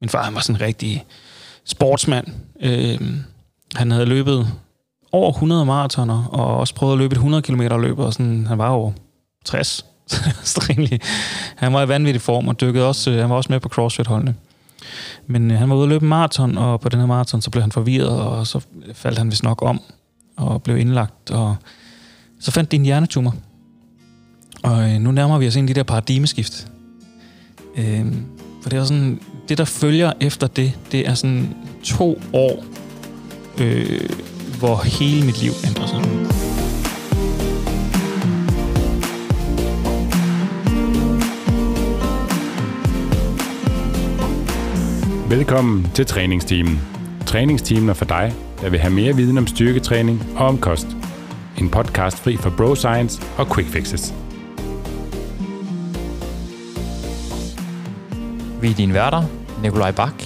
Min far han var sådan en rigtig sportsmand. Øh, han havde løbet over 100 maratoner, og også prøvet at løbe et 100 km løb, og sådan, han var over 60. han var i vanvittig form, og dykkede også, øh, han var også med på CrossFit-holdene. Men øh, han var ude at løbe en maraton, og på den her maraton, så blev han forvirret, og så faldt han vist nok om, og blev indlagt, og så fandt de en hjernetumor. Og øh, nu nærmer vi os ind i det der paradigmeskift. Øh, for det er sådan, det der følger efter det, det er sådan to år, øh, hvor hele mit liv ændrer sig. Velkommen til træningsteamen. Træningsteamen er for dig, der vil have mere viden om styrketræning og om kost. En podcast fri for bro science og quick fixes. Vi er dine værter, Nikolaj Bak.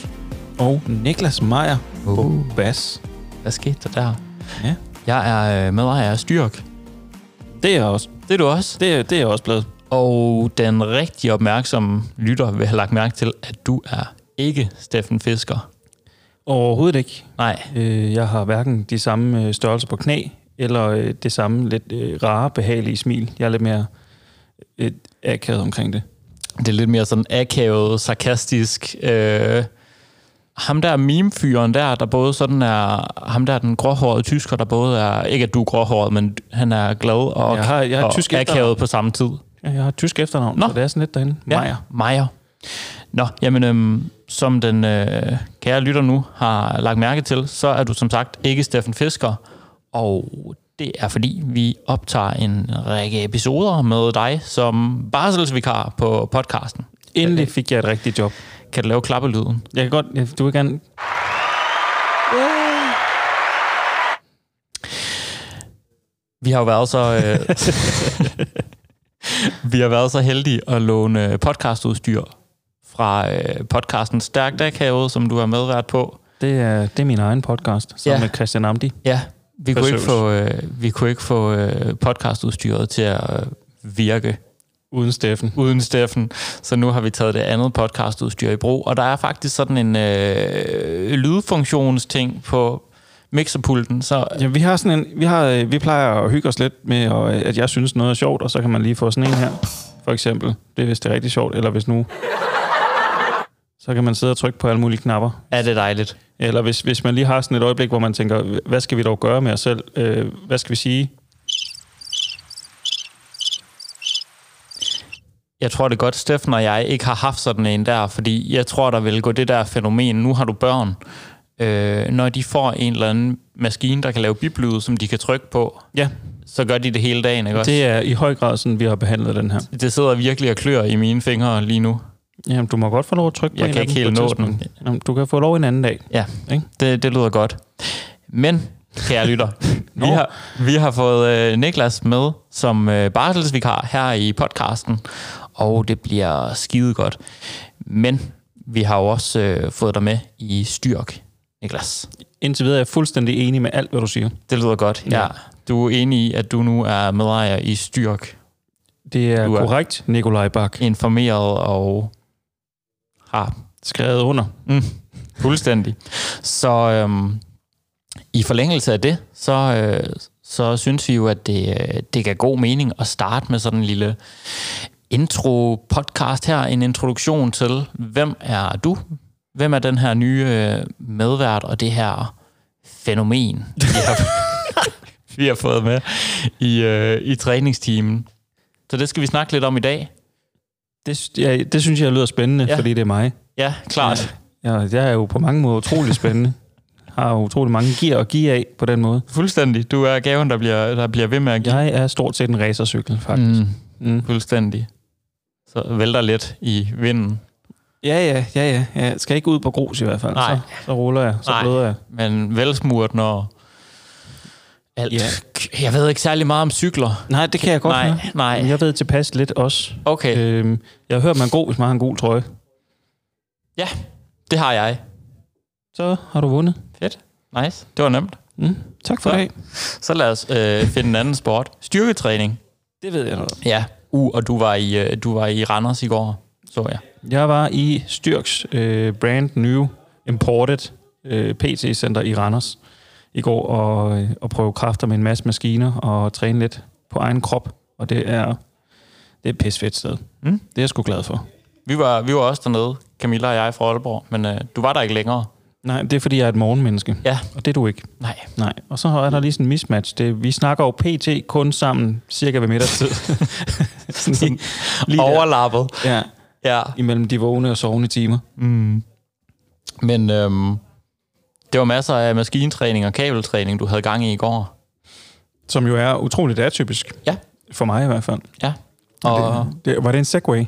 Og Niklas Meier uh. på bas. Hvad skete der der? Ja. Jeg er øh, medejer af Styrk. Det er jeg også. Det er du også. Det, er, det er jeg også blevet. Og den rigtig opmærksomme lytter vil have lagt mærke til, at du er ikke Steffen Fisker. Overhovedet ikke. Nej. Øh, jeg har hverken de samme øh, størrelser på knæ, eller øh, det samme lidt øh, rare, behagelige smil. Jeg er lidt mere øh, akavet omkring det. Det er lidt mere sådan akavet, sarkastisk. Øh, ham der meme-fyren der, der både sådan er, ham der den gråhårede tysker, der både er, ikke at du er gråhåret, men han er glad og, jeg har, jeg har og tysk akavet på samme tid. Ja, jeg har tysk efternavn, Nå. så det er sådan lidt derinde. Ja, Meier. Meier. Nå, jamen, øhm, som den øh, kære lytter nu har lagt mærke til, så er du som sagt ikke Steffen Fisker, og det er fordi, vi optager en række episoder med dig som barselsvikar på podcasten. Endelig fik jeg et rigtigt job. Kan du lave klappelyden? Jeg kan godt, du vil gerne... Vi har jo været så... Øh, vi har været så heldige at låne podcastudstyr fra øh, podcasten Stærkt Akavet, som du har medvært på. Det er, det er min egen podcast, sammen ja. med Christian Amdi. Ja, vi kunne, ikke få, øh, vi kunne ikke få øh, podcastudstyret til at øh, virke. Uden Steffen. Uden Steffen. Så nu har vi taget det andet podcastudstyr i brug. Og der er faktisk sådan en øh, lydfunktionsting på mixerpulten. Så... Ja, vi har sådan en, vi, har, vi plejer at hygge os lidt med, og, at jeg synes noget er sjovt, og så kan man lige få sådan en her, for eksempel. Det er hvis det er rigtig sjovt, eller hvis nu... Så kan man sidde og trykke på alle mulige knapper. Er det dejligt? Eller hvis, hvis man lige har sådan et øjeblik, hvor man tænker, hvad skal vi dog gøre med os selv? Øh, hvad skal vi sige? Jeg tror det er godt, Steffen og jeg ikke har haft sådan en der, fordi jeg tror, der vil gå det der fænomen, nu har du børn, øh, når de får en eller anden maskine, der kan lave biblyd, som de kan trykke på, ja. så gør de det hele dagen, ikke også? Det er i høj grad sådan, vi har behandlet den her. Det sidder virkelig og klør i mine fingre lige nu. Jamen, du må godt få lov at trykke på jeg en kan ikke helt nå den. Jamen, du kan få lov en anden dag. Ja, ikke? Det, det lyder godt. Men, kære lytter, vi, har, vi har fået øh, Niklas med som øh, barselsvikar her i podcasten, og det bliver skide godt. Men vi har jo også øh, fået dig med i Styrk, Niklas. Indtil videre er jeg fuldstændig enig med alt, hvad du siger. Det lyder godt, ja. ja. Du er enig i, at du nu er medejer i Styrk. Det er, du er korrekt, Nikolaj Bak. Informeret og har skrevet under. Mm, fuldstændig. Så øhm, i forlængelse af det, så, øh, så synes vi jo, at det, øh, det gav god mening at starte med sådan en lille intro-podcast her, en introduktion til, hvem er du? Hvem er den her nye øh, medvært og det her fænomen, vi har, vi har fået med i, øh, i træningsteamen? Så det skal vi snakke lidt om i dag. Det, ja, det synes jeg lyder spændende, ja. fordi det er mig. Ja, klart. Ja, jeg er jo på mange måder utrolig spændende. har utrolig mange gear og give af på den måde. Fuldstændig. Du er gaven, der bliver, der bliver ved med at give. Jeg er stort set en racercykel, faktisk. Mm. Mm. Fuldstændig. Så vælter lidt i vinden. Ja, ja, ja, ja. Jeg skal ikke ud på grus i hvert fald. Nej. Så, så ruller jeg, så Nej, bløder jeg. Men velsmurt, når alt. Ja. Jeg ved ikke særlig meget om cykler. Nej, det kan jeg godt nej, høre. Nej. Men jeg ved tilpas lidt også. Okay. Øhm, jeg har hørt, man er god, hvis man har en god trøje. Ja, det har jeg. Så har du vundet. Fedt. Nice. Det var nemt. Mm, tak for det. Så lad os øh, finde en anden sport. Styrketræning. Det ved jeg noget Ja. Uh, og du var i, øh, du var i Randers i går, så jeg. Jeg var i Styrks øh, brand new imported øh, PT-center i Randers i går og, og prøve kræfter med en masse maskiner og træne lidt på egen krop. Og det er, det er et pisfedt sted. Mm. Det er jeg sgu glad for. Vi var, vi var også dernede, Camilla og jeg fra Aalborg, men øh, du var der ikke længere. Nej, det er fordi, jeg er et morgenmenneske. Ja. Og det er du ikke. Nej. Nej. Og så er der lige sådan en mismatch. Det, vi snakker jo PT kun sammen cirka ved middagstid. sådan, sådan, Lige Overlappet. Ja, Ja. imellem de vågne og sovende timer. Mm. Men øhm, det var masser af maskintræning og kabeltræning, du havde gang i i går. Som jo er utroligt atypisk. Ja. For mig i hvert fald. Ja. Og Det, det, var det en segway?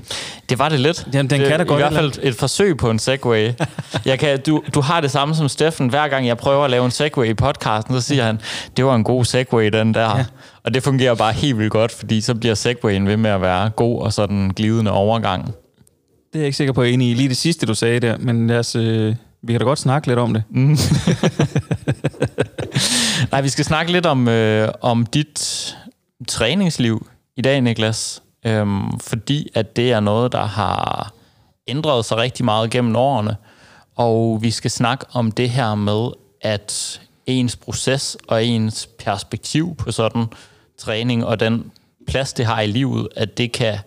det var det lidt. Jamen, den det, kan da godt I hvert et eller fald et forsøg på en segway. Jeg kan, du, du har det samme som Steffen. Hver gang jeg prøver at lave en segway i podcasten, så siger han, det var en god segway, den der. Ja. Og det fungerer bare helt vildt godt, fordi så bliver segwayen ved med at være god og sådan glidende overgang. Det er jeg ikke sikker på, at jeg er enig i. Lige det sidste, du sagde der. Men lad os, øh, vi kan da godt snakke lidt om det. Mm. Nej, vi skal snakke lidt om, øh, om dit træningsliv i dag, Niklas. Øhm, fordi at det er noget, der har ændret sig rigtig meget gennem årene. Og vi skal snakke om det her med, at ens proces og ens perspektiv på sådan træning og den plads, det har i livet, at det kan,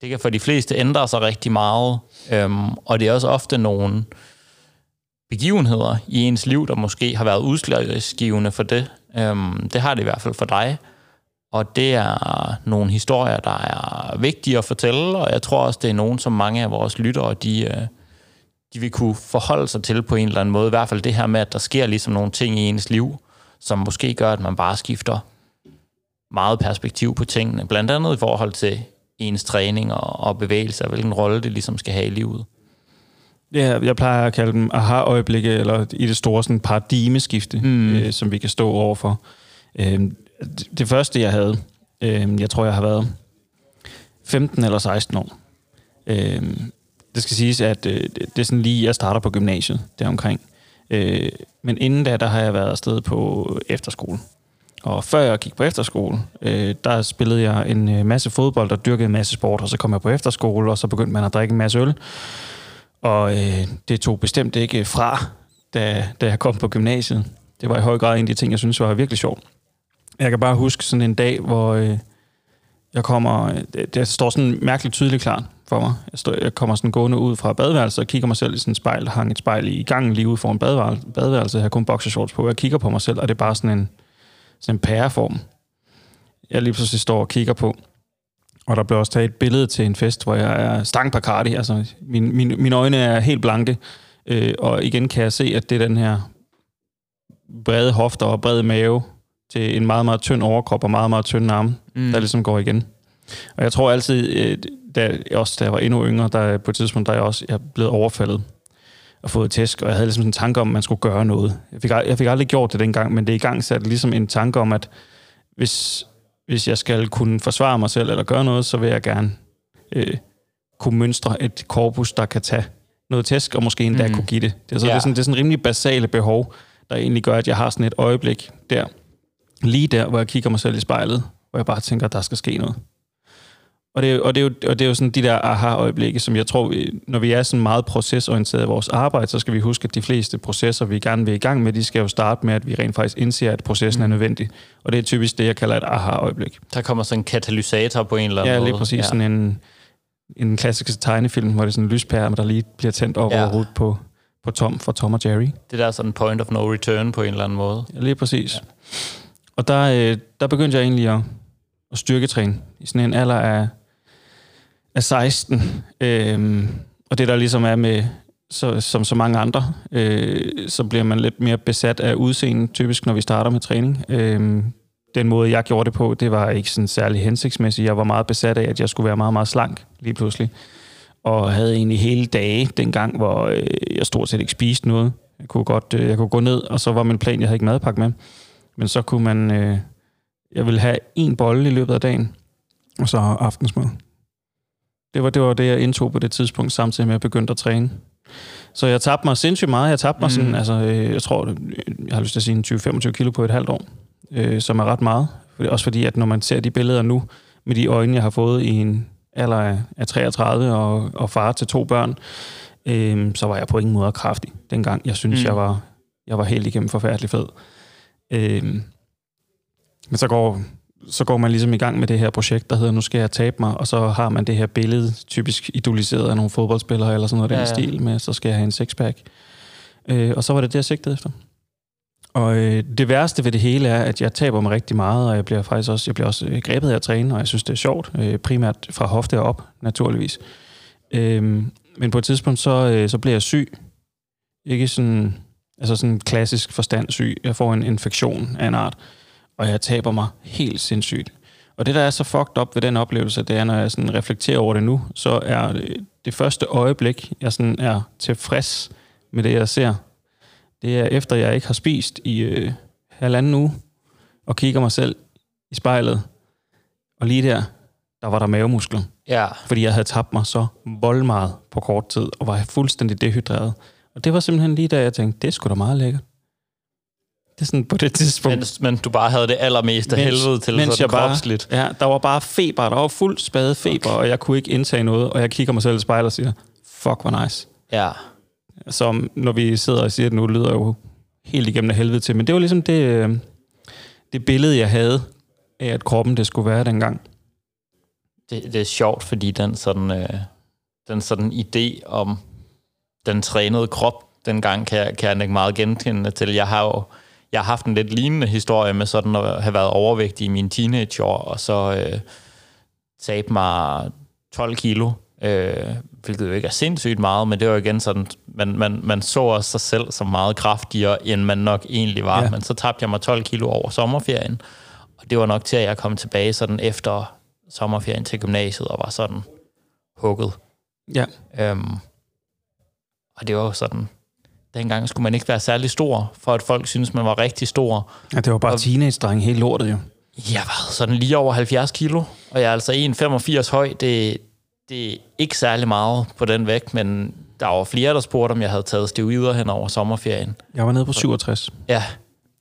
det kan for de fleste ændre sig rigtig meget. Øhm, og det er også ofte nogle begivenheder i ens liv, der måske har været udslagsgivende for det. Øhm, det har det i hvert fald for dig. Og det er nogle historier, der er vigtige at fortælle, og jeg tror også, det er nogen, som mange af vores lyttere, de, øh, de vil kunne forholde sig til på en eller anden måde. I hvert fald det her med, at der sker ligesom nogle ting i ens liv, som måske gør, at man bare skifter meget perspektiv på tingene. Blandt andet i forhold til ens træning og, og bevægelse, og hvilken rolle det ligesom skal have i livet. Ja, jeg plejer at kalde dem aha-øjeblikke, eller i det store sådan paradigmeskifte, mm. øh, som vi kan stå overfor. Øh, det, første, jeg havde, øh, jeg tror, jeg har været 15 eller 16 år. Øh, det skal siges, at øh, det, det er sådan lige, jeg starter på gymnasiet deromkring. Øh, men inden da, der har jeg været afsted på efterskole. Og før jeg gik på efterskole, øh, der spillede jeg en øh, masse fodbold og dyrkede en masse sport, og så kom jeg på efterskole, og så begyndte man at drikke en masse øl. Og øh, det tog bestemt ikke fra, da, da jeg kom på gymnasiet. Det var i høj grad en af de ting, jeg synes var virkelig sjovt. Jeg kan bare huske sådan en dag, hvor øh, jeg kommer... Øh, det, det står sådan mærkeligt tydeligt klart for mig. Jeg, står, jeg kommer sådan gående ud fra badeværelset og kigger mig selv i sådan et spejl. Der hang et spejl i gangen lige ude foran badeværelset. badeværelset. Jeg har kun boxershorts på. Jeg kigger på mig selv, og det er bare sådan en, sådan en pæreform. Jeg lige pludselig står og kigger på. Og der blev også taget et billede til en fest, hvor jeg er stang Bacardi. Altså, min, min, mine øjne er helt blanke. Øh, og igen kan jeg se, at det er den her brede hofter og brede mave til en meget, meget tynd overkrop og meget, meget tynd arme, mm. der ligesom går igen. Og jeg tror altid, øh, da, også da jeg var endnu yngre, der på et tidspunkt, der er jeg også jeg er blevet overfaldet og fået tæsk, og jeg havde ligesom en tanke om, at man skulle gøre noget. Jeg fik, jeg fik aldrig gjort det dengang, men det er i gang sat ligesom en tanke om, at hvis, hvis jeg skal kunne forsvare mig selv eller gøre noget, så vil jeg gerne øh, kunne mønstre et korpus, der kan tage noget tæsk, og måske endda Mm. kunne give det. Det er, så, Ja. det, er sådan, det er sådan rimelig basale behov, der egentlig gør, at jeg har sådan et øjeblik der, lige der, hvor jeg kigger mig selv i spejlet, hvor jeg bare tænker, at der skal ske noget. Og det, og, det er jo, og det er jo sådan de der aha-øjeblikke, som jeg tror, vi, når vi er sådan meget procesorienteret i vores arbejde, så skal vi huske, at de fleste processer, vi gerne vil i gang med, de skal jo starte med, at vi rent faktisk indser, at processen mm. er nødvendig. Og det er typisk det, jeg kalder et aha-øjeblik. Der kommer sådan en katalysator på en eller anden Ja, måde. lige præcis. Ja. Sådan en, en klassisk tegnefilm, hvor det er sådan en lyspære, der lige bliver tændt op Ja. over hovedet på, på Tom fra Tom og Jerry. Det der er sådan point of no return på en eller anden måde. Ja, lige præcis. Ja. Og der, øh, der begyndte jeg egentlig at, at styrketræne i sådan en alder af, af 16. Øhm, og det der ligesom er med, så, som så mange andre, øh, så bliver man lidt mere besat af udseende, typisk når vi starter med træning. Øhm, den måde, jeg gjorde det på, det var ikke sådan særlig hensigtsmæssigt. Jeg var meget besat af, at jeg skulle være meget, meget slank lige pludselig. Og havde egentlig hele dage dengang, hvor øh, jeg stort set ikke spiste noget. Jeg kunne godt øh, jeg kunne gå ned, og så var min plan, jeg havde ikke madpakke med. Men så kunne man... Øh, jeg ville have en bolle i løbet af dagen, og så aftensmad. Det var, det var det, jeg indtog på det tidspunkt, samtidig med, at jeg begyndte at træne. Så jeg tabte mig sindssygt meget. Jeg tabte mig Mm. sådan, altså, øh, jeg tror, jeg har lyst til at sige en 20-25 kilo på et halvt år, øh, som er ret meget. Også fordi, at når man ser de billeder nu, med de øjne, jeg har fået i en alder af, af 33 og, og far til to børn, øh, så var jeg på ingen måde kraftig dengang. Jeg synes, mm. jeg, var, jeg var helt igennem forfærdelig fed. Øh, men så går, så går man ligesom i gang med det her projekt, der hedder, nu skal jeg tabe mig, og så har man det her billede, typisk idoliseret af nogle fodboldspillere, eller sådan noget ja, den ja. stil med, så skal jeg have en sixpack. Øh, og så var det det, jeg sigtede efter. Og øh, det værste ved det hele er, at jeg taber mig rigtig meget, og jeg bliver faktisk også, jeg bliver også øh, grebet af at træne, og jeg synes, det er sjovt. Øh, primært fra hofte og op, naturligvis. Øh, men på et tidspunkt, så, øh, så bliver jeg syg. Ikke sådan, altså sådan klassisk forstand syg. Jeg får en infektion af en art, og jeg taber mig helt sindssygt. Og det, der er så fucked up ved den oplevelse, det er, når jeg sådan reflekterer over det nu, så er det, det første øjeblik, jeg sådan er tilfreds med det, jeg ser, det er efter, jeg ikke har spist i øh, halvanden uge, og kigger mig selv i spejlet, og lige der, der var der mavemuskler. Ja. Fordi jeg havde tabt mig så voldmeget på kort tid, og var fuldstændig dehydreret. Og det var simpelthen lige da, jeg tænkte, det skulle da meget lækkert. Det sådan på det tidspunkt. Mens, men du bare havde det allermest af helvede til mens sådan jeg bare. Ja, der var bare feber. Der var fuld spade feber, okay. og jeg kunne ikke indtage noget. Og jeg kigger mig selv i spejlet og siger, fuck, hvor nice. Ja. Som når vi sidder og siger det nu, lyder jo helt igennem af helvede til. Men det var ligesom det, øh, det billede, jeg havde af, at kroppen det skulle være dengang. Det, det er sjovt, fordi den sådan, øh, den sådan idé om den trænede krop, dengang kan jeg, kan jeg ikke meget genkende til. Jeg har jo jeg har haft en lidt lignende historie med sådan at have været overvægtig i mine teenageår, og så øh, tabe mig 12 kilo, øh, hvilket jo ikke er sindssygt meget, men det var igen sådan, man, man, man så også sig selv som meget kraftigere, end man nok egentlig var. Ja. Men så tabte jeg mig 12 kilo over sommerferien, og det var nok til, at jeg kom tilbage sådan efter sommerferien til gymnasiet, og var sådan hugget. Ja. Øhm, og det var sådan, dengang skulle man ikke være særlig stor, for at folk synes man var rigtig stor. Ja, det var bare teenage-dreng, helt lortet jo. Jeg var sådan lige over 70 kilo, og jeg er altså 1,85 høj. Det, det er ikke særlig meget på den vægt, men der var flere, der spurgte, om jeg havde taget steroider hen over sommerferien. Jeg var nede på 67. Ja.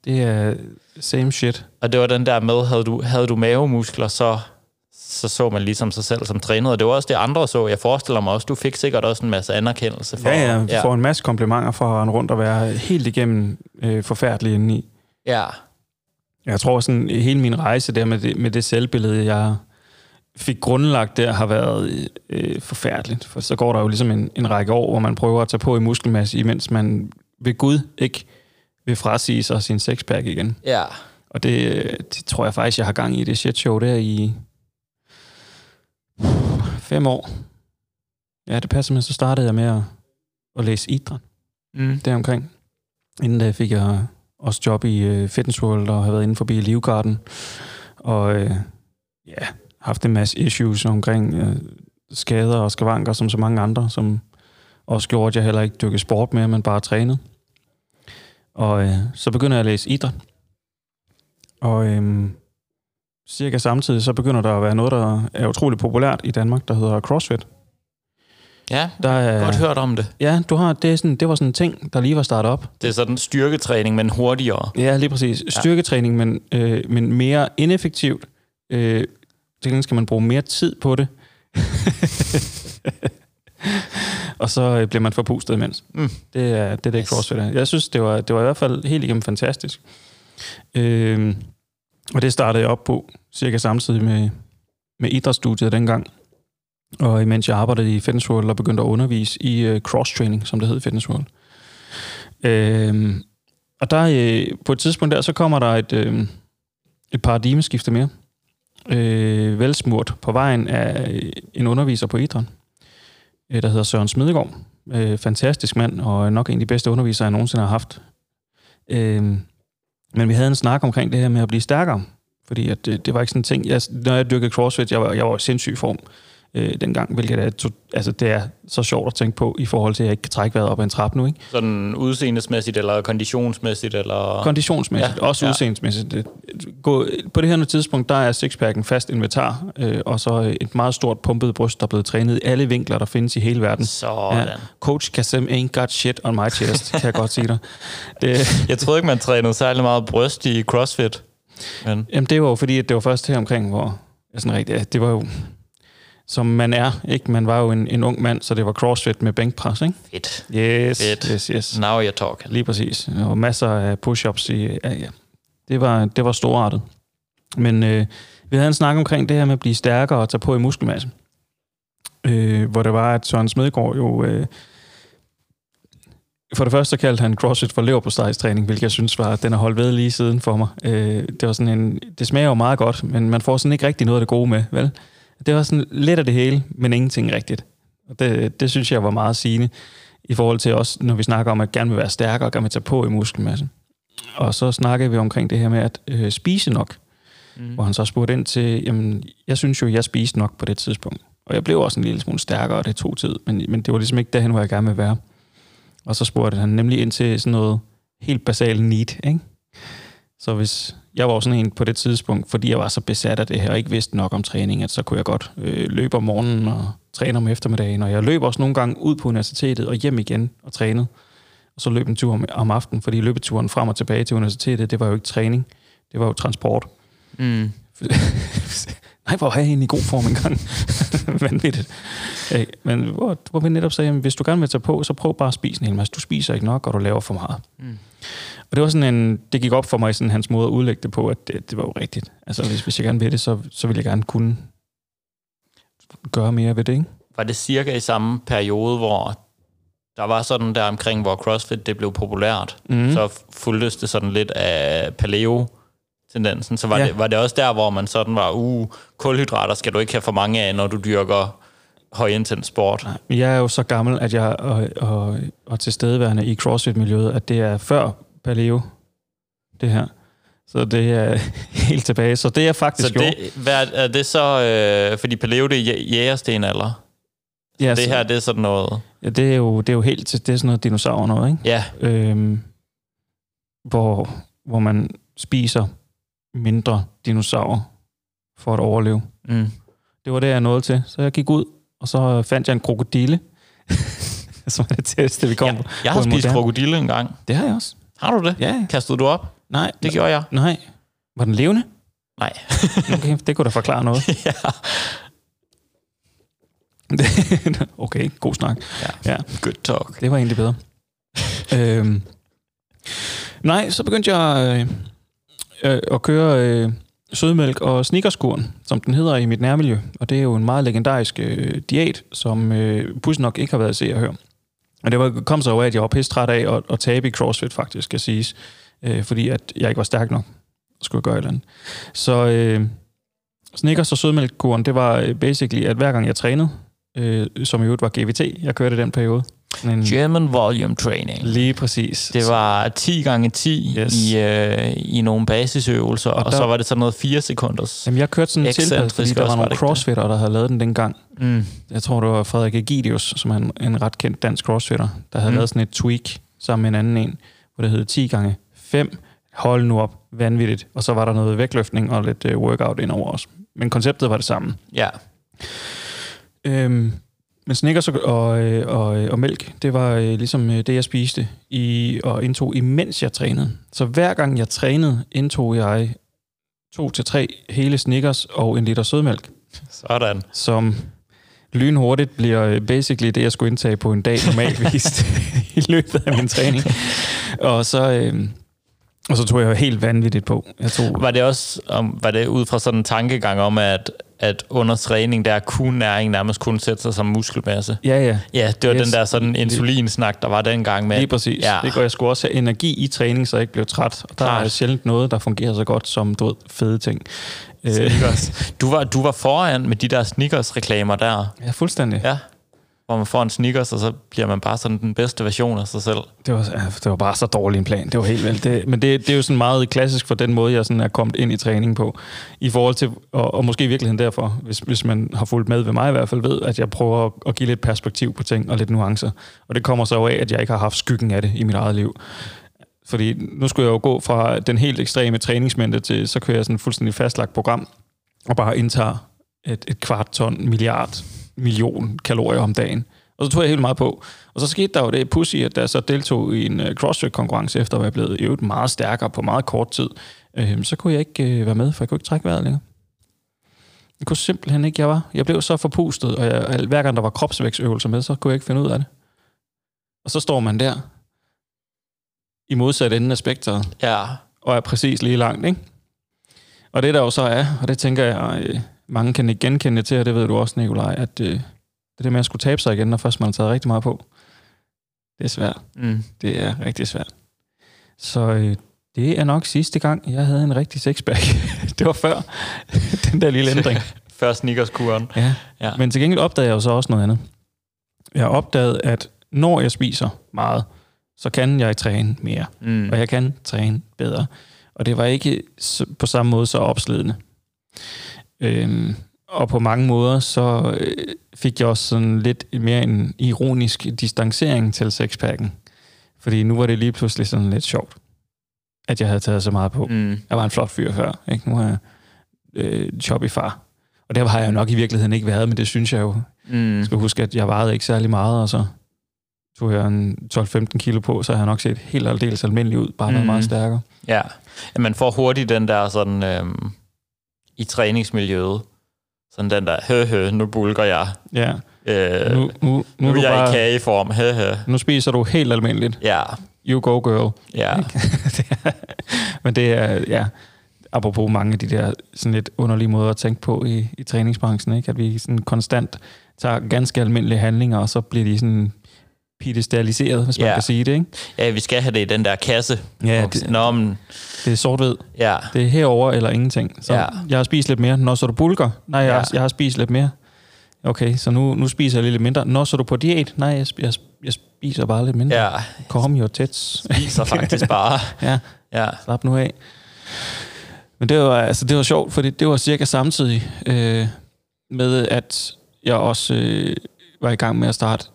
Det er same shit. Og det var den der med, havde du, havde du mavemuskler, så så så man ligesom sig selv som træner, og det var også det andre så. Jeg forestiller mig også, du fik sikkert også en masse anerkendelse for... Ja, ja, ja. får en masse komplimenter for at rundt og være helt igennem øh, forfærdelig indeni. Ja. Jeg tror sådan, hele min rejse der med det, med det selvbillede, jeg fik grundlagt der, har været øh, forfærdeligt. For så går der jo ligesom en, en række år, hvor man prøver at tage på i muskelmasse, imens man ved Gud ikke vil frasige sig sin sexpack igen. Ja. Og det, det tror jeg faktisk, jeg har gang i det shit show der i fem år. Ja, det passer med, så startede jeg med at, at læse idræt. Mm. Deromkring. Inden da fik jeg også job i uh, Fitness World og har været inde forbi Livgarden. Og uh, ja, haft en masse issues omkring uh, skader og skavanker, som så mange andre, som også gjorde, at jeg heller ikke dykkede sport mere, men bare trænede. Og uh, så begynder jeg at læse idræt. Og øhm, cirka samtidig, så begynder der at være noget, der er utrolig populært i Danmark, der hedder CrossFit. Ja, der er godt hørt om det. Ja, du har, det, er sådan, det var sådan en ting, der lige var startet op. Det er sådan styrketræning, men hurtigere. Ja, lige præcis. Styrketræning, men, øh, men mere ineffektivt. Øh, til skal man bruge mere tid på det. og så øh, bliver man forpustet imens. Mm. Det er det, er det yes. CrossFit er. Jeg synes, det var, det var i hvert fald helt igennem fantastisk. Øh, og det startede jeg op på cirka samtidig med, med idrætsstudiet dengang. Og imens jeg arbejdede i Fitness World og begyndte at undervise i uh, cross-training, som det hed i Fitness World. Uh, og der øh, på et tidspunkt der, så kommer der et, øh, et paradigmeskifte mere. Øh, velsmurt på vejen af øh, en underviser på idræt, øh, der hedder Søren Smidegaard. Øh, fantastisk mand, og nok en af de bedste undervisere, jeg nogensinde har haft. Øh, men vi havde en snak omkring det her med at blive stærkere. Fordi at det, det var ikke sådan en ting. Jeg, når jeg dyrkede CrossFit, jeg var, jeg var i sindssyg form øh, dengang, hvilket er, to, altså, det er så sjovt at tænke på, i forhold til, at jeg ikke kan trække vejret op ad en trap nu. Ikke? Sådan udseendesmæssigt, eller konditionsmæssigt? Eller... Konditionsmæssigt, ja. også ja. udseendesmæssigt. Gå, på det her tidspunkt, der er sixpacken fast inventar, øh, og så et meget stort pumpet bryst, der er blevet trænet i alle vinkler, der findes i hele verden. Sådan. Ja. Coach Kasem ain't got shit on my chest, kan jeg godt sige dig. Det, jeg troede ikke, man trænede særlig meget bryst i CrossFit. Men... Jamen, det var jo fordi, at det var først her omkring, hvor jeg sådan rigtig, det var jo som man er. Ikke? Man var jo en, en ung mand, så det var crossfit med bænkpres. Ikke? Fedt. Yes, Fedt. yes, yes. Now you're talking. Lige præcis. Og masser af push-ups. I, ja, ja. Det, var, det var storartet. Men øh, vi havde en snak omkring det her med at blive stærkere og tage på i muskelmasse. Øh, hvor det var, at Søren Smedgaard jo... Øh, for det første kaldte han CrossFit for leverpostejstræning, hvilket jeg synes var, den har holdt ved lige siden for mig. Øh, det var sådan en, det smager jo meget godt, men man får sådan ikke rigtig noget af det gode med, vel? Det var sådan lidt af det hele, men ingenting rigtigt. Og det, det synes jeg var meget sigende i forhold til også, når vi snakker om, at gerne vil være stærkere og gerne vil tage på i muskelmasse. Og så snakkede vi omkring det her med at øh, spise nok. Mm. Hvor han så spurgte ind til, jamen, jeg synes jo, jeg spiste nok på det tidspunkt. Og jeg blev også en lille smule stærkere, og det tog tid. Men, men det var ligesom ikke derhen, hvor jeg gerne vil være. Og så spurgte han nemlig ind til sådan noget helt basalt need, ikke? Så hvis jeg var sådan en på det tidspunkt, fordi jeg var så besat af det her, og ikke vidste nok om træning, at så kunne jeg godt øh, løbe om morgenen og træne om eftermiddagen. Og jeg løb også nogle gange ud på universitetet og hjem igen og trænede. Og så løb en tur om, om aftenen, fordi løbeturen frem og tilbage til universitetet, det var jo ikke træning, det var jo transport. Mm. Nej, hvor har jeg egentlig i god form engang. Vanvittigt. Hey, men hvor, hvor vi netop sagde, at hvis du gerne vil tage på, så prøv bare at spise en hel masse. Du spiser ikke nok, og du laver for meget. Mm. Og det var sådan en, det gik op for mig, sådan hans måde at udlægge det på, at det, det var jo rigtigt. Altså, hvis, hvis jeg gerne vil det, så, så vil jeg gerne kunne gøre mere ved det, ikke? Var det cirka i samme periode, hvor der var sådan der omkring, hvor CrossFit det blev populært, Mm. så fulgtes det sådan lidt af paleo tendensen. Så var, ja. det, var det også der, hvor man sådan var, uh, kulhydrater skal du ikke have for mange af, når du dyrker højintens sport. Jeg er jo så gammel, at jeg og, og, og tilstedeværende i CrossFit-miljøet, at det er før paleo, det her. Så det er helt tilbage. Så det er faktisk Så det, hvad, er det så, øh, fordi paleo det er jæ- jægersten eller? ja, det så- her, det er sådan noget, Ja, det er jo, det er jo helt til, det er sådan noget dinosaurer noget, ikke? ja, Øhm, hvor, hvor man spiser mindre dinosaurer for at overleve. mm. Det var det, jeg nåede til. Så jeg gik ud, og så fandt jeg en krokodille. som er det tætteste, vi kom ja. på. Jeg har en spist moderne- krokodille engang. Det har jeg også. Har du det? Ja, Kastede du op? nej. Det gjorde jeg. Nej. Var den levende? Nej. Okay, det kunne da forklare noget. ja. okay, god snak. ja. Ja. Good talk. Det var egentlig bedre. øhm, nej, så begyndte jeg øh, øh, at køre øh, sødmælk og snickerskuren, som den hedder i mit nærmiljø. Og det er jo en meget legendarisk øh, diæt, som øh, pudsigt nok ikke har været at se og høre. Og det var, kom så over, at jeg var pisse træt af at, at tabe i CrossFit, faktisk, skal siges. Øh, fordi at jeg ikke var stærk nok. Skulle jeg gøre et eller andet. Så øh, Snickers og sødmælkkuren, det var øh, basically, at hver gang jeg trænede, øh, som i øvrigt var GVT, jeg kørte den periode. En, German volume training. Lige præcis. Det var 10 gange 10 Yes. i, øh, i nogle basisøvelser, og, der- så var det sådan noget 4 sekunders. Jamen, jeg kørte sådan en Excentrisk fordi der også, var nogle crossfitter, der havde lavet den dengang. Mm. Jeg tror, det var Frederik Egidius, som er en, en ret kendt dansk crossfitter, der havde mm. Lavet sådan et tweak sammen med en anden en, hvor det hed 10 gange 5. Hold nu op, vanvittigt. Og så var der noget vægtløftning og lidt uh, workout indover os. Men konceptet var det samme. Ja. Øhm, men Snickers og, og, og, og mælk, det var øh, ligesom øh, det, jeg spiste i, og indtog, imens jeg trænede. Så hver gang jeg trænede, indtog jeg to til tre hele Snickers og en liter sødmælk, Sådan. som lynhurtigt bliver øh, basically det, jeg skulle indtage på en dag normalvis i løbet af min træning. Og så, øh, og så tog jeg helt vanvittigt på. Jeg tog, Var det også om, var det ud fra sådan en tankegang om, at, at under træning, der kunne næring nærmest kun sætte sig som muskelmasse? ja, ja, Ja, det var Yes. den der sådan insulinsnak, der var dengang med. Lige præcis. Ja. Det går, jeg skulle også have energi i træning, så jeg ikke blev træt. Og der Klart. er sjældent noget, der fungerer så godt som du ved, fede ting. Øh, Snickers. Du var, du var foran med de der Snickers-reklamer der. ja, fuldstændig. Ja. Hvor man får en sneakers, og så bliver man bare sådan den bedste version af sig selv. Det, var, ja, det var bare så dårlig en plan. Det var helt vildt. Det, men det, det er jo sådan meget klassisk for den måde, jeg sådan er kommet ind i træning på. I forhold til, og, og måske i virkeligheden derfor, hvis, hvis man har fulgt med ved mig i hvert fald, ved, at jeg prøver at, at give lidt perspektiv på ting og lidt nuancer. Og det kommer så jo af, at jeg ikke har haft skyggen af det i mit eget liv. Fordi nu skulle jeg jo gå fra den helt ekstreme træningsmængde til, så kører jeg sådan et fuldstændig fastlagt program, og bare indtager et, et kvart ton milliard million kalorier om dagen. Og så tog jeg helt meget på. Og så skete der jo det pussy, at da jeg så deltog i en uh, CrossFit-konkurrence, efter at være blevet øvrigt meget stærkere på meget kort tid, øh, så kunne jeg ikke øh, være med, for jeg kunne ikke trække vejret længere. Det kunne simpelthen ikke, jeg var. Jeg blev så forpustet, og jeg, hver gang der var kropsvægtsøvelser med, så kunne jeg ikke finde ud af det. Og så står man der, i modsat ende af spektret, Ja. og er præcis lige langt, ikke? Og det der jo så er, og det tænker jeg, øh, mange kan ikke genkende til, og det ved du også, Nikolaj, at øh, det der med at skulle tabe sig igen, når først man har taget rigtig meget på, det er svært. Mm. Det er rigtig svært. Så øh, det er nok sidste gang, jeg havde en rigtig sexpack. det var før den der lille ændring. Før sneakerskuren. Ja. Ja. Men til gengæld opdagede jeg jo så også noget andet. Jeg har opdaget, at når jeg spiser meget, så kan jeg træne mere. Mm. Og jeg kan træne bedre. Og det var ikke på samme måde så opslidende. Øhm, og på mange måder, så øh, fik jeg også sådan lidt mere en ironisk distancering til sexpacken. Fordi nu var det lige pludselig sådan lidt sjovt, at jeg havde taget så meget på. Mm. Jeg var en flot fyr før. Ikke? Nu er jeg øh, choppy far. Og der har jeg jo nok i virkeligheden ikke været, men det synes jeg jo. Mm. Jeg skal huske, at jeg vejede ikke særlig meget, og så tog jeg en 12-15 kilo på, så har jeg nok set helt aldeles almindelig ud, bare Mhm. meget stærkere. Ja. ja, man får hurtigt den der sådan øhm, i træningsmiljøet. Sådan den der, hø, hø nu bulker jeg. Ja, Øh, nu, nu, nu, nu er jeg bare, i kageform. Hø, hø. nu spiser du helt almindeligt. Ja, You go, girl. ja. Men det er, ja, apropos mange af de der sådan lidt underlige måder at tænke på i, i træningsbranchen, ikke? at vi sådan konstant tager ganske almindelige handlinger, og så bliver de sådan pedestaliseret, hvis man Ja. kan sige det. Ikke? ja, vi skal have det i den der kasse. Ja, det, Nå, men, det er sort-hvid. ja. Det er herover eller ingenting. Så Ja. jeg har spist lidt mere. Nå, så du bulker? Nej, jeg, Ja. jeg har spist lidt mere. Okay, så nu, nu spiser jeg lidt mindre. Nå, så du på diæt? Nej, jeg, jeg, jeg spiser bare lidt mindre. Ja, Calm your tits. spiser faktisk bare. ja, Ja, slap nu af. Men det var, altså, det var sjovt, fordi det var cirka samtidig øh, med, at jeg også øh, var i gang med at starte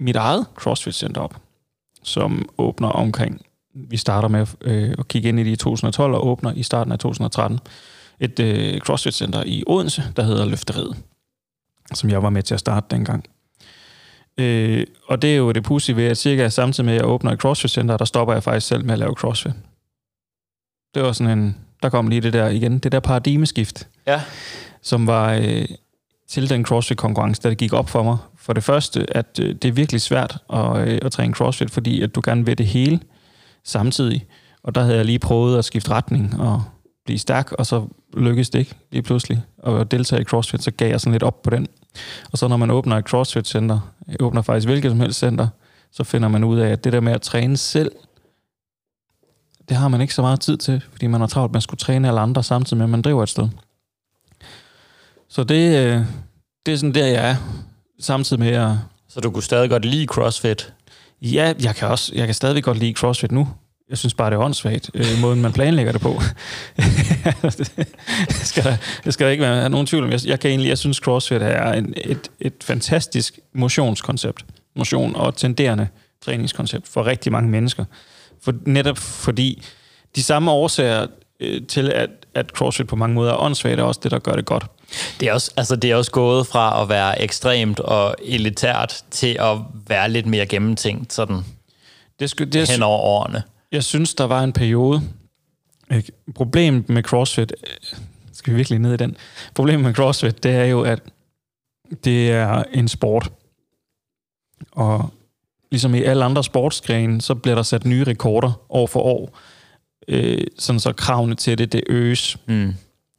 mit eget CrossFit-center op, som åbner omkring, vi starter med øh, at kigge ind i det i 2012 og åbner i starten af 2013, et øh, CrossFit-center i Odense, der hedder Løfteriet, som jeg var med til at starte dengang. Øh, og det er jo det pudsige ved, at cirka samtidig med, at jeg åbner et CrossFit-center, der stopper jeg faktisk selv med at lave CrossFit. Det var sådan en, der kom lige det der igen, det der paradigmeskift, ja. som var øh, til den CrossFit-konkurrence, der gik op for mig. For det første, at øh, det er virkelig svært at, øh, at træne CrossFit, fordi at du gerne vil det hele samtidig. Og der havde jeg lige prøvet at skifte retning og blive stærk, og så lykkedes det ikke lige pludselig at deltage i CrossFit, så gav jeg sådan lidt op på den. Og så når man åbner et CrossFit-center, åbner faktisk hvilket som helst center, så finder man ud af, at det der med at træne selv, det har man ikke så meget tid til, fordi man har travlt med at skulle træne alle andre samtidig med, at man driver et sted. Så det, øh, det er sådan der, jeg er. Samtidig med, at Så du kunne stadig godt lide CrossFit? ja, jeg kan, også, jeg kan stadigvæk godt lide CrossFit nu. Jeg synes bare, det er åndssvagt, øh, måden man planlægger det på. det, skal der, det skal der ikke være nogen tvivl om. Jeg, jeg, kan egentlig, jeg synes, CrossFit er en, et, et fantastisk motionskoncept. Motion og tenderende træningskoncept for rigtig mange mennesker. For, netop fordi de samme årsager øh, til, at, at CrossFit på mange måder er åndssvagt, er også det, der gør det godt. Det er, også, altså, det er også gået fra at være ekstremt og elitært til at være lidt mere gennemtænkt sådan Det, skal, det, hen over årene. Jeg synes, der var en periode. Ikke? Problemet med CrossFit, øh, skal vi virkelig ned i den? Problemet med CrossFit, det er jo, at det er en sport. Og ligesom i alle andre sportsgrene, så bliver der sat nye rekorder år for år. Øh, sådan så kravene til det, det øges. Mm.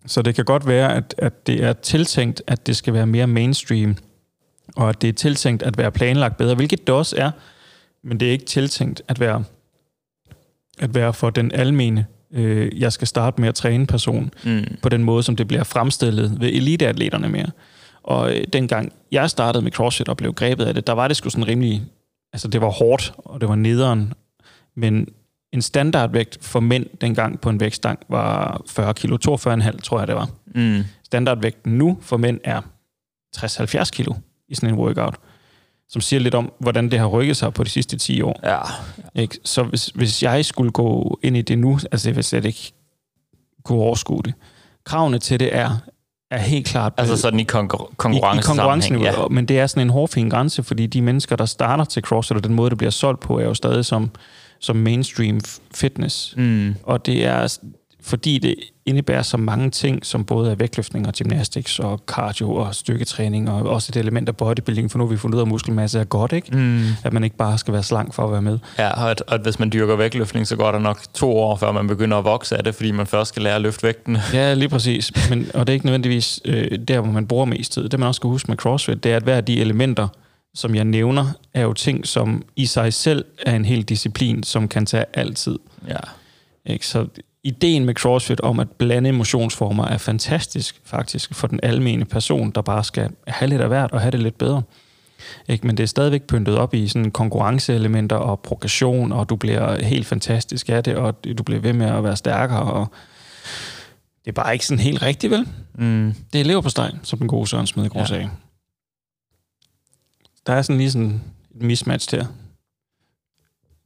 Så det kan godt være, at, at det er tiltænkt, at det skal være mere mainstream, og at det er tiltænkt at være planlagt bedre, hvilket det også er, men det er ikke tiltænkt at være, at være for den almene, øh, jeg skal starte med at træne person, Mm. på den måde, som det bliver fremstillet ved eliteatleterne mere. Og øh, dengang jeg startede med CrossFit og blev grebet af det, der var det sgu sådan rimelig, altså det var hårdt, og det var nederen, men en standardvægt for mænd dengang på en vægtstang var 40 kilo, 42,5 tror jeg det var. Mm. Standardvægten nu for mænd er 60-70 kilo i sådan en workout, som siger lidt om, hvordan det har rykket sig på de sidste 10 år. Ja. Ikke? Så hvis, hvis jeg skulle gå ind i det nu, altså jeg vil slet ikke kunne overskue det. Kravene til det er, er helt klart Altså sådan i konkur- i, i konkurrence konkurrenceniveau, ja. ja. men det er sådan en hårfin grænse, fordi de mennesker, der starter til CrossFit, og den måde, det bliver solgt på, er jo stadig som, som mainstream fitness. Mm. Og det er, fordi det indebærer så mange ting, som både er vægtløftning og gymnastics og cardio og styrketræning, og også et element af bodybuilding, for nu har vi fundet ud af, at muskelmasse er godt, ikke? Mm. At man ikke bare skal være slank for at være med. Ja, og at, at hvis man dyrker vægtløftning, så går der nok to år, før man begynder at vokse af det, fordi man først skal lære at løfte vægten. Ja, lige præcis. Men, og det er ikke nødvendigvis øh, der, hvor man bruger mest tid. Det man også skal huske med CrossFit, det er, at hver af de elementer, som jeg nævner, er jo ting, som i sig selv er en hel disciplin, som kan tage altid. Ja. Ikke? Så ideen med CrossFit om at blande emotionsformer er fantastisk faktisk for den almene person, der bare skal have lidt af hvert og have det lidt bedre. Ikke? Men det er stadigvæk pyntet op i sådan konkurrenceelementer og progression, og du bliver helt fantastisk af det, og du bliver ved med at være stærkere, og det er bare ikke sådan helt rigtigt, vel? Mm. Det er lever på steg, som den gode Søren Smedegaard Ja. ja. sagde. Der er sådan lige sådan et mismatch der.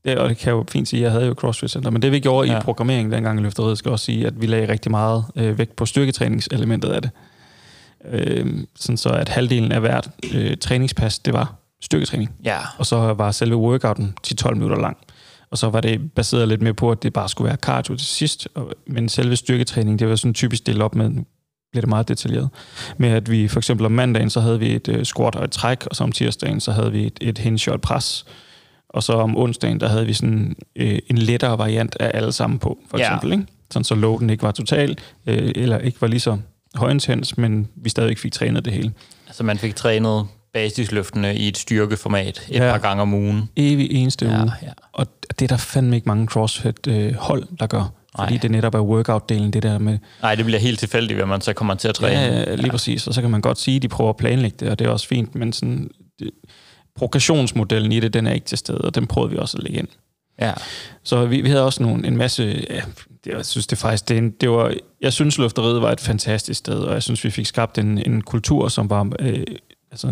Det, og det kan jeg jo fint sige, jeg havde jo CrossFit Center, men det vi gjorde ja. I programmeringen dengang i løfteriet, skal også sige, at vi lagde rigtig meget øh, vægt på styrketræningselementet af det. Øh, sådan så at halvdelen af hvert øh, træningspas, det var styrketræning. Ja. Og så var selve workouten 10-12 minutter lang. Og så var det baseret lidt mere på, at det bare skulle være cardio til sidst. Men selve styrketræning, det var sådan typisk delt op med, bliver det meget detaljeret, med at vi for eksempel om mandagen, så havde vi et øh, squat og et træk, og så om tirsdagen, så havde vi et, et hinge og et pres. Og så om onsdagen, der havde vi sådan øh, en lettere variant af alle sammen på, for Ja. eksempel. Ikke? Sådan så loaden ikke var total, øh, eller ikke var lige så højintens, men vi stadig fik trænet det hele. Altså man fik trænet basisløftene i et styrkeformat et Ja. par gange om ugen. Evig eneste Ja, uge. ja. Og det er der fandme ikke mange CrossFit-hold, der gør. Fordi Nej. det netop er workout-delen, det der med... Nej, det bliver helt tilfældigt, hvad man så kommer til at træne. Ja, lige præcis. Og så kan man godt sige, at de prøver at planlægge det, og det er også fint, men sådan, det, progressionsmodellen i det, den er ikke til stede, og den prøvede vi også at lægge ind. ja. Så vi, vi havde også nogle, en masse... Ja, jeg synes det faktisk... Det, en- det var, jeg synes, lufteriet var et fantastisk sted, og jeg synes, vi fik skabt en, en kultur, som var... Øh, altså,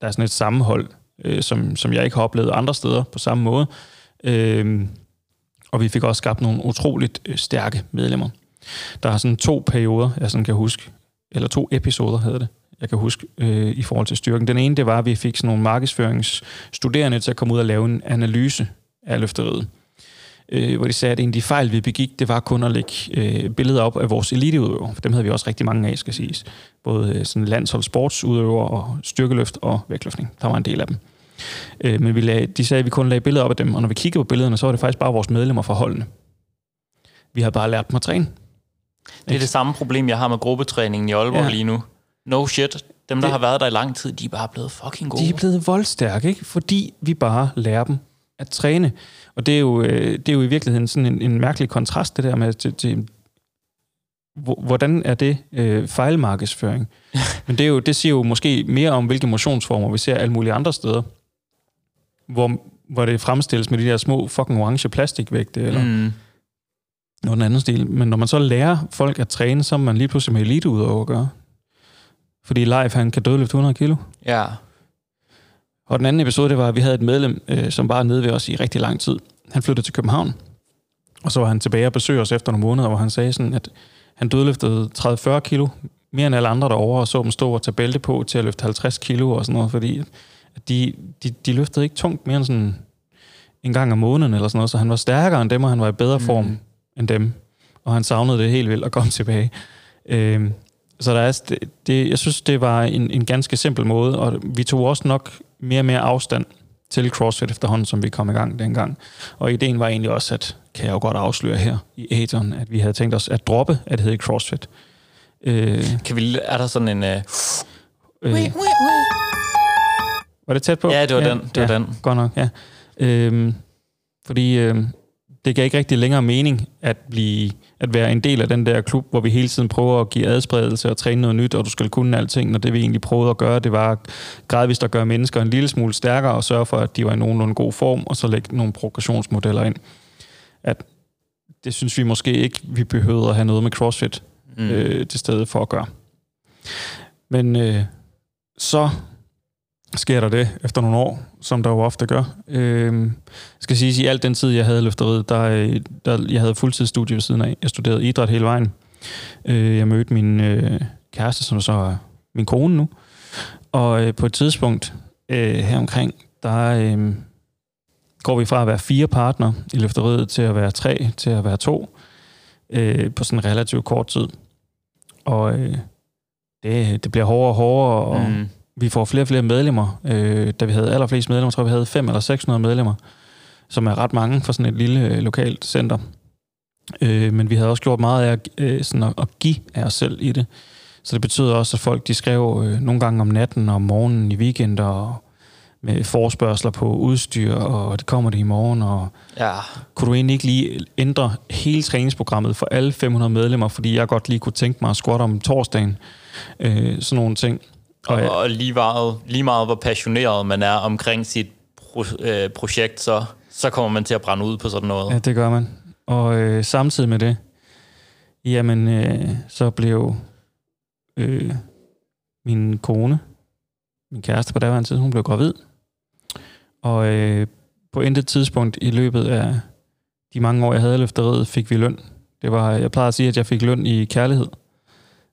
der er sådan et sammenhold, øh, som, som jeg ikke har oplevet andre steder på samme måde. Øh, og vi fik også skabt nogle utroligt øh, stærke medlemmer. Der er sådan to perioder, jeg sådan kan huske, eller to episoder hedder det, jeg kan huske øh, i forhold til styrken. Den ene, det var, at vi fik sådan nogle markedsføringsstuderende til at komme ud og lave en analyse af løfteriet. Øh, hvor de sagde, at en af de fejl, vi begik, det var kun at lægge øh, billeder op af vores eliteudøvere. For dem havde vi også rigtig mange af, skal siges. Både øh, sådan landsholdssportsudøvere og styrkeløft og vægtløftning. Der var en del af dem. Øh, men vi lagde, de sagde, at vi kun lagde billeder op af dem, og når vi kiggede på billederne, så var det faktisk bare vores medlemmer fra holdene. Vi havde bare lært dem at træne. Det er det samme problem, jeg har med gruppetræningen i Aalborg Ja. lige nu. No shit. Dem, der Det- har været der i lang tid, de er bare blevet fucking gode. De er blevet voldstærke, ikke? fordi vi bare lærer dem at træne. Og det er jo, øh, det er jo i virkeligheden sådan en, en mærkelig kontrast, det der med, til, til, hvor- hvordan er det øh, fejlmarkedsføring? Men det, er jo, det siger jo måske mere om, hvilke motionsformer vi ser alle mulige andre steder, hvor, hvor det fremstilles med de der små fucking orange plastikvægte, eller mm. Noget anden stil. Men når man så lærer folk at træne, så er man lige pludselig med elite ud over at gøre. Fordi live, han kan dødløfte 100 kilo. Ja. Og den anden episode, det var, at vi havde et medlem, øh, som var nede ved os i rigtig lang tid. Han flyttede til København, og så var han tilbage og besøgte os efter nogle måneder, hvor han sagde sådan, at han dødløftede 30-40 kilo, mere end alle andre derovre, og så dem stå og tage bælte på til at løfte 50 kilo og sådan noget, fordi de, de, de løftede ikke tungt mere end sådan en gang om måneden eller sådan noget, så han var stærkere end dem, og han var i bedre form Mm. mm. end dem, og han savnede det helt vildt at komme tilbage. Øh, så der er, det, det, jeg synes, det var en, en ganske simpel måde, og vi tog også nok mere og mere afstand til CrossFit efterhånden, som vi kom i gang dengang. Og ideen var egentlig også, at kan jeg jo godt afsløre her i Aton, at vi havde tænkt os at droppe, at det hed CrossFit. Øh, Kan vi, er der sådan en... Uh... øh, var det tæt på? Ja, det var den. Det var ja, den. Godt nok, ja. Øhm, fordi øhm, det gav ikke rigtig længere mening at, blive, at være en del af den der klub, hvor vi hele tiden prøver at give adspredelse og træne noget nyt, og du skal kunne alting, og det vi egentlig prøvede at gøre, det var gradvist at gøre mennesker en lille smule stærkere og sørge for, at de var i nogenlunde god form, og så lægge nogle progressionsmodeller ind. At det synes vi måske ikke, vi behøvede at have noget med CrossFit Mm. øh, til stedet for at gøre. Men øh, så sker der det efter nogle år, som der jo ofte gør. Øh, skal sige, i alt den tid, jeg havde løfteriet, der, øh, der jeg havde fuldtidsstudie ved siden af. Jeg studerede idræt hele vejen. Øh, jeg mødte min øh, kæreste, som så er min kone nu. Og øh, på et tidspunkt øh, her omkring, der øh, går vi fra at være fire partner i løfteriet til at være tre, til at være to. øh, på sådan en relativt kort tid. Og øh, det, det bliver hårdere og hårdere, og mm vi får flere og flere medlemmer. Øh, da vi havde allerflest medlemmer, tror jeg, vi havde 5 eller 600 medlemmer, som er ret mange for sådan et lille øh, lokalt center. Øh, men vi havde også gjort meget af øh, sådan at, at give af os selv i det. Så det betyder også, at folk de skrev øh, nogle gange om natten og om morgenen i weekender, og med forspørgseler på udstyr, og det kommer det i morgen, og ja. kunne du egentlig ikke lige ændre hele træningsprogrammet for alle 500 medlemmer, fordi jeg godt lige kunne tænke mig at squatte om torsdagen, øh, sådan nogle ting. Og, og, og lige, meget, lige meget hvor passioneret man er omkring sit pro, øh, projekt, så, så kommer man til at brænde ud på sådan noget. Ja, det gør man. Og øh, samtidig med det, jamen, øh, så blev øh, min kone, min kæreste på daværende tid, hun blev gravid. Og øh, på intet tidspunkt i løbet af de mange år, jeg havde løfteriet, fik vi løn. Det var, jeg plejede at sige, at jeg fik løn i kærlighed.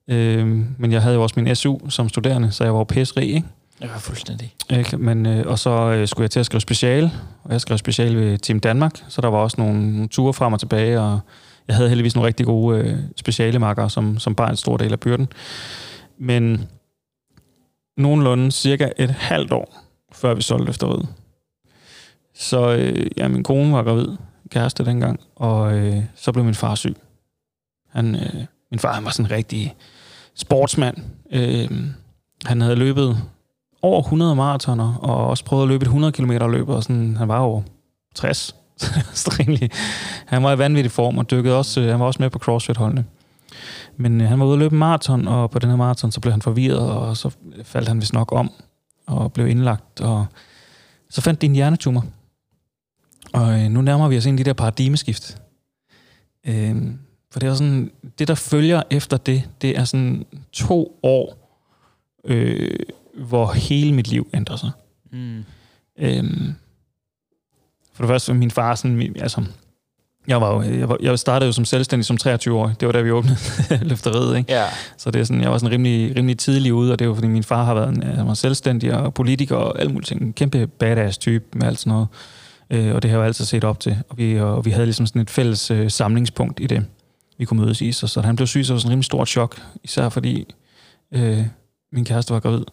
Øh, men jeg havde jo også min SU som studerende, så jeg var jo pæsrig, ikke? Jeg var fuldstændig. Ikke? Men, øh, og så øh, skulle jeg til at skrive speciale, og jeg skrev speciale ved Team Danmark, så der var også nogle, nogle ture frem og tilbage, og jeg havde heldigvis nogle rigtig gode øh, specialemarker, som, som bare en stor del af byrden. Men nogenlunde cirka et halvt år, før vi solgte løfteriet, så øh, ja, min kone var gravid, kæreste dengang, og øh, så blev min far syg. Han, øh, min far han var sådan en rigtig sportsmand. Øh, han havde løbet over 100 maratoner, og også prøvet at løbe et 100 km løb, og sådan, han var over 60. han var i vanvittig form, og dykkede også, øh, han var også med på CrossFit-holdene. Men øh, han var ude at løbe maraton, og på den her maraton, så blev han forvirret, og så faldt han vist nok om, og blev indlagt, og så fandt de en hjernetumor. Og øh, nu nærmer vi os ind i de der paradigmeskift. Øh, for det er sådan, det der følger efter det, det er sådan to år, øh, hvor hele mit liv ændrer sig. Mm. Øh, for det første, min far, sådan, altså, jeg, var jo, jeg, var, jeg startede jo som selvstændig som 23 år. Det var da vi åbnede løfteriet. Ikke? Ja. Så det er sådan, jeg var sådan rimelig, rimelig tidlig ude, og det var fordi min far har været en, han var selvstændig og politiker og alt muligt. En kæmpe badass type med alt sådan noget. Øh, og det har jeg jo altid set op til. Og vi, og vi havde ligesom sådan et fælles øh, samlingspunkt i det, vi kunne mødes i. Så, så han blev syg, så var sådan en rimelig stort chok. Især fordi øh, min kæreste var gravid,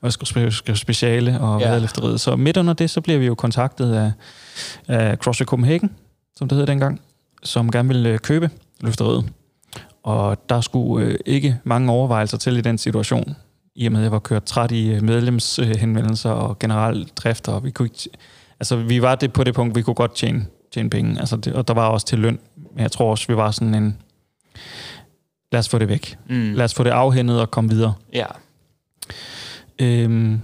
og jeg skulle skrive speciale og ja. havde løfteriet. Så midt under det, så blev vi jo kontaktet af, af CrossFit Copenhagen, som det hed dengang, som gerne ville øh, købe løfteriet. Og der skulle øh, ikke mange overvejelser til i den situation, i og med at jeg var kørt træt i øh, medlemshenvendelser og generelt drift, og vi kunne ikke, altså vi var det på det punkt, vi kunne godt tjene, tjene penge, altså det, og der var også til løn, men jeg tror også, vi var sådan en, lad os få det væk. Mm. Lad os få det afhændet og komme videre. Ja. Øhm,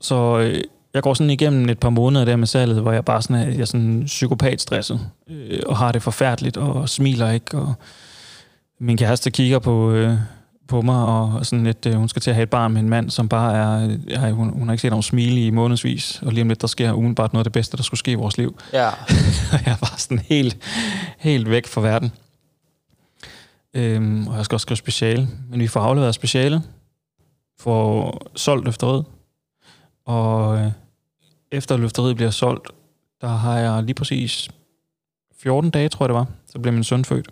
så øh, jeg går sådan igennem et par måneder der med salget, hvor jeg bare sådan er, jeg er sådan psykopatstresset, øh, og har det forfærdeligt, og smiler ikke, og min kæreste kigger på, øh, på mig, og sådan lidt, øh, hun skal til at have et barn med en mand, som bare er, ja, hun, hun har ikke set ham smile i månedsvis, og lige om lidt, der sker umiddelbart noget af det bedste, der skulle ske i vores liv. Ja. jeg var sådan helt, helt væk fra verden. Øhm, og jeg skal også skrive speciale, men vi får afleveret specialet, får solgt løfteriet, og øh, efter løfteriet bliver solgt, der har jeg lige præcis 14 dage, tror jeg det var, så blev min søn født.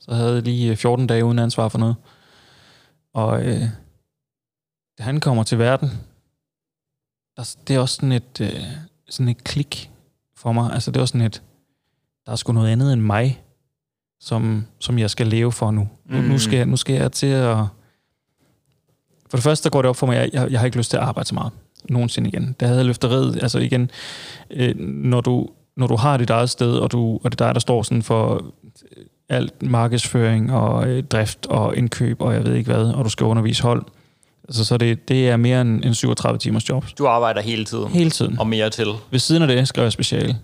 Så jeg havde lige 14 øh, dage uden ansvar for noget. Og øh, da han kommer til verden, der, det er også sådan et, øh, sådan et klik for mig. Altså det er også sådan et, der er sgu noget andet end mig, som, som jeg skal leve for nu. Mm. Nu, skal, jeg, nu skal jeg til at... For det første, der går det op for mig, at jeg, jeg har ikke lyst til at arbejde så meget nogensinde igen. Det havde løfteriet, altså igen, øh, når, du, når du har dit eget sted, og, du, og det er dig, der står sådan for alt markedsføring og øh, drift og indkøb og jeg ved ikke hvad, og du skal undervise hold. Altså, så det, det er mere end, end 37 timers job. Du arbejder hele tiden? Hele tiden. Og mere til? Ved siden af det skrev jeg speciale.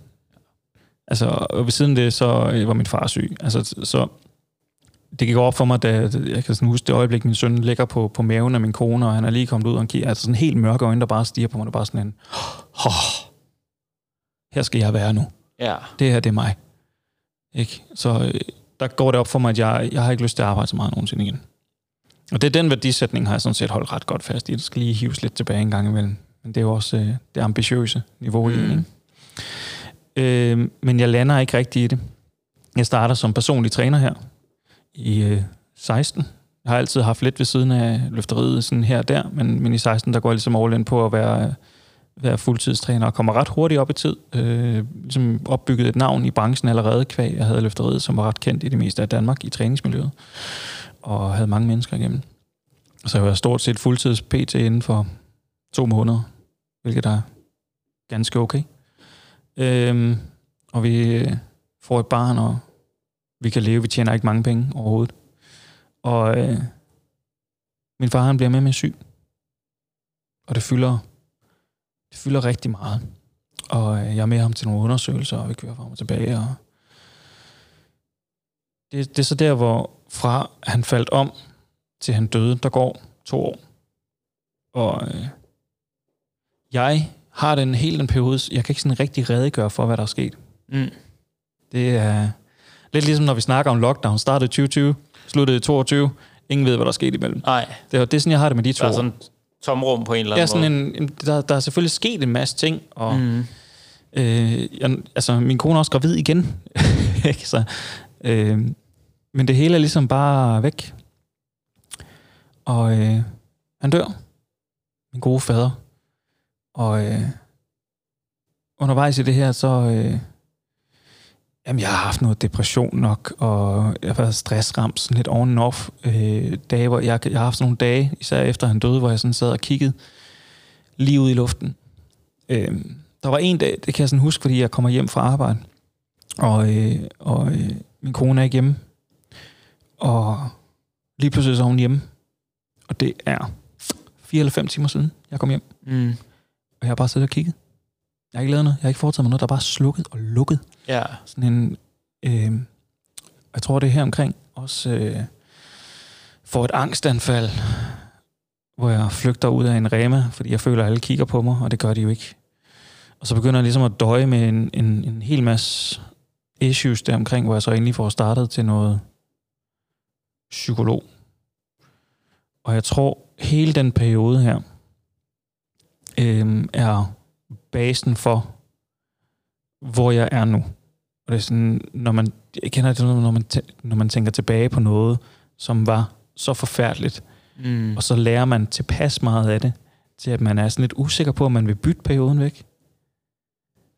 Altså, og ved siden af det, så øh, var min far syg. Altså, så det gik op for mig, da jeg kan sådan huske det øjeblik, min søn ligger på, på maven af min kone, og han er lige kommet ud og kigger. Altså sådan helt mørke øjne, der bare stiger på mig. Det er bare sådan en, oh, her skal jeg være nu. Ja. Det her, det er mig. Ikke? Så øh, der går det op for mig, at jeg, jeg har ikke lyst til at arbejde så meget nogensinde igen. Og det er den værdisætning, har jeg sådan set holdt ret godt fast i. Det skal lige hives lidt tilbage en gang imellem. Men det er jo også øh, det ambitiøse niveau mm. i det. Øh, men jeg lander ikke rigtig i det. Jeg starter som personlig træner her i øh, 16. Jeg har altid haft lidt ved siden af løfteriet sådan her og der, men, men i 16, der går jeg ligesom all in på at være, være fuldtidstræner og kommer ret hurtigt op i tid. Øh, ligesom opbygget et navn i branchen allerede kvæg. Jeg havde løfteriet, som var ret kendt i det meste af Danmark i træningsmiljøet, og havde mange mennesker igennem. Så jeg var stort set fuldtids PT inden for to måneder, hvilket er ganske okay. Øh, og vi øh, får et barn, og vi kan leve. Vi tjener ikke mange penge overhovedet. Og øh, min far, han bliver med med syg. Og det fylder, det fylder rigtig meget. Og øh, jeg er med ham til nogle undersøgelser, og vi kører frem og tilbage. Og det, det er så der, hvor fra han faldt om, til han døde, der går to år. Og øh, jeg har den hele den periode, jeg kan ikke sådan rigtig redegøre for, hvad der er sket. Mm. Det er lidt ligesom, når vi snakker om lockdown. Startede i 2020, sluttede i 22. Ingen ved, hvad der er sket imellem. Nej, Det er, det er sådan, jeg har det med de to der er sådan tomrum på en eller Ja, anden sådan måde. en, en, der, der er selvfølgelig sket en masse ting, og mm. Mm. øh, jeg, altså, min kone er også gravid igen. ikke? Så, øh, men det hele er ligesom bare væk. Og øh, han dør. Min gode fader. Og øh, undervejs i det her, så... Øh, jamen, jeg har haft noget depression nok, og jeg har været stressramt sådan lidt on and off. Øh, dage, hvor jeg, jeg har haft sådan nogle dage, især efter han døde, hvor jeg sådan sad og kiggede lige ud i luften. Øh, der var en dag, det kan jeg sådan huske, fordi jeg kommer hjem fra arbejde, og, øh, og øh, min kone er ikke hjemme. Og lige pludselig så er hun hjemme. Og det er fire eller fem timer siden, jeg kom hjem. Mm. Og jeg har bare siddet og kigget. Jeg har ikke lavet noget. Jeg har ikke foretaget mig noget. Der er bare slukket og lukket. Ja. Sådan en... Øh, jeg tror, det er her omkring. Også øh, får et angstanfald, hvor jeg flygter ud af en rema, fordi jeg føler, at alle kigger på mig, og det gør de jo ikke. Og så begynder jeg ligesom at døje med en, en, en hel masse issues der omkring, hvor jeg så endelig får startet til noget psykolog. Og jeg tror, hele den periode her øh, er basen for, hvor jeg er nu. Og det er sådan, når man, jeg kender det, når man, tæ- når man tænker tilbage på noget, som var så forfærdeligt, Mm. og så lærer man tilpas meget af det, til at man er sådan lidt usikker på, om man vil bytte perioden væk.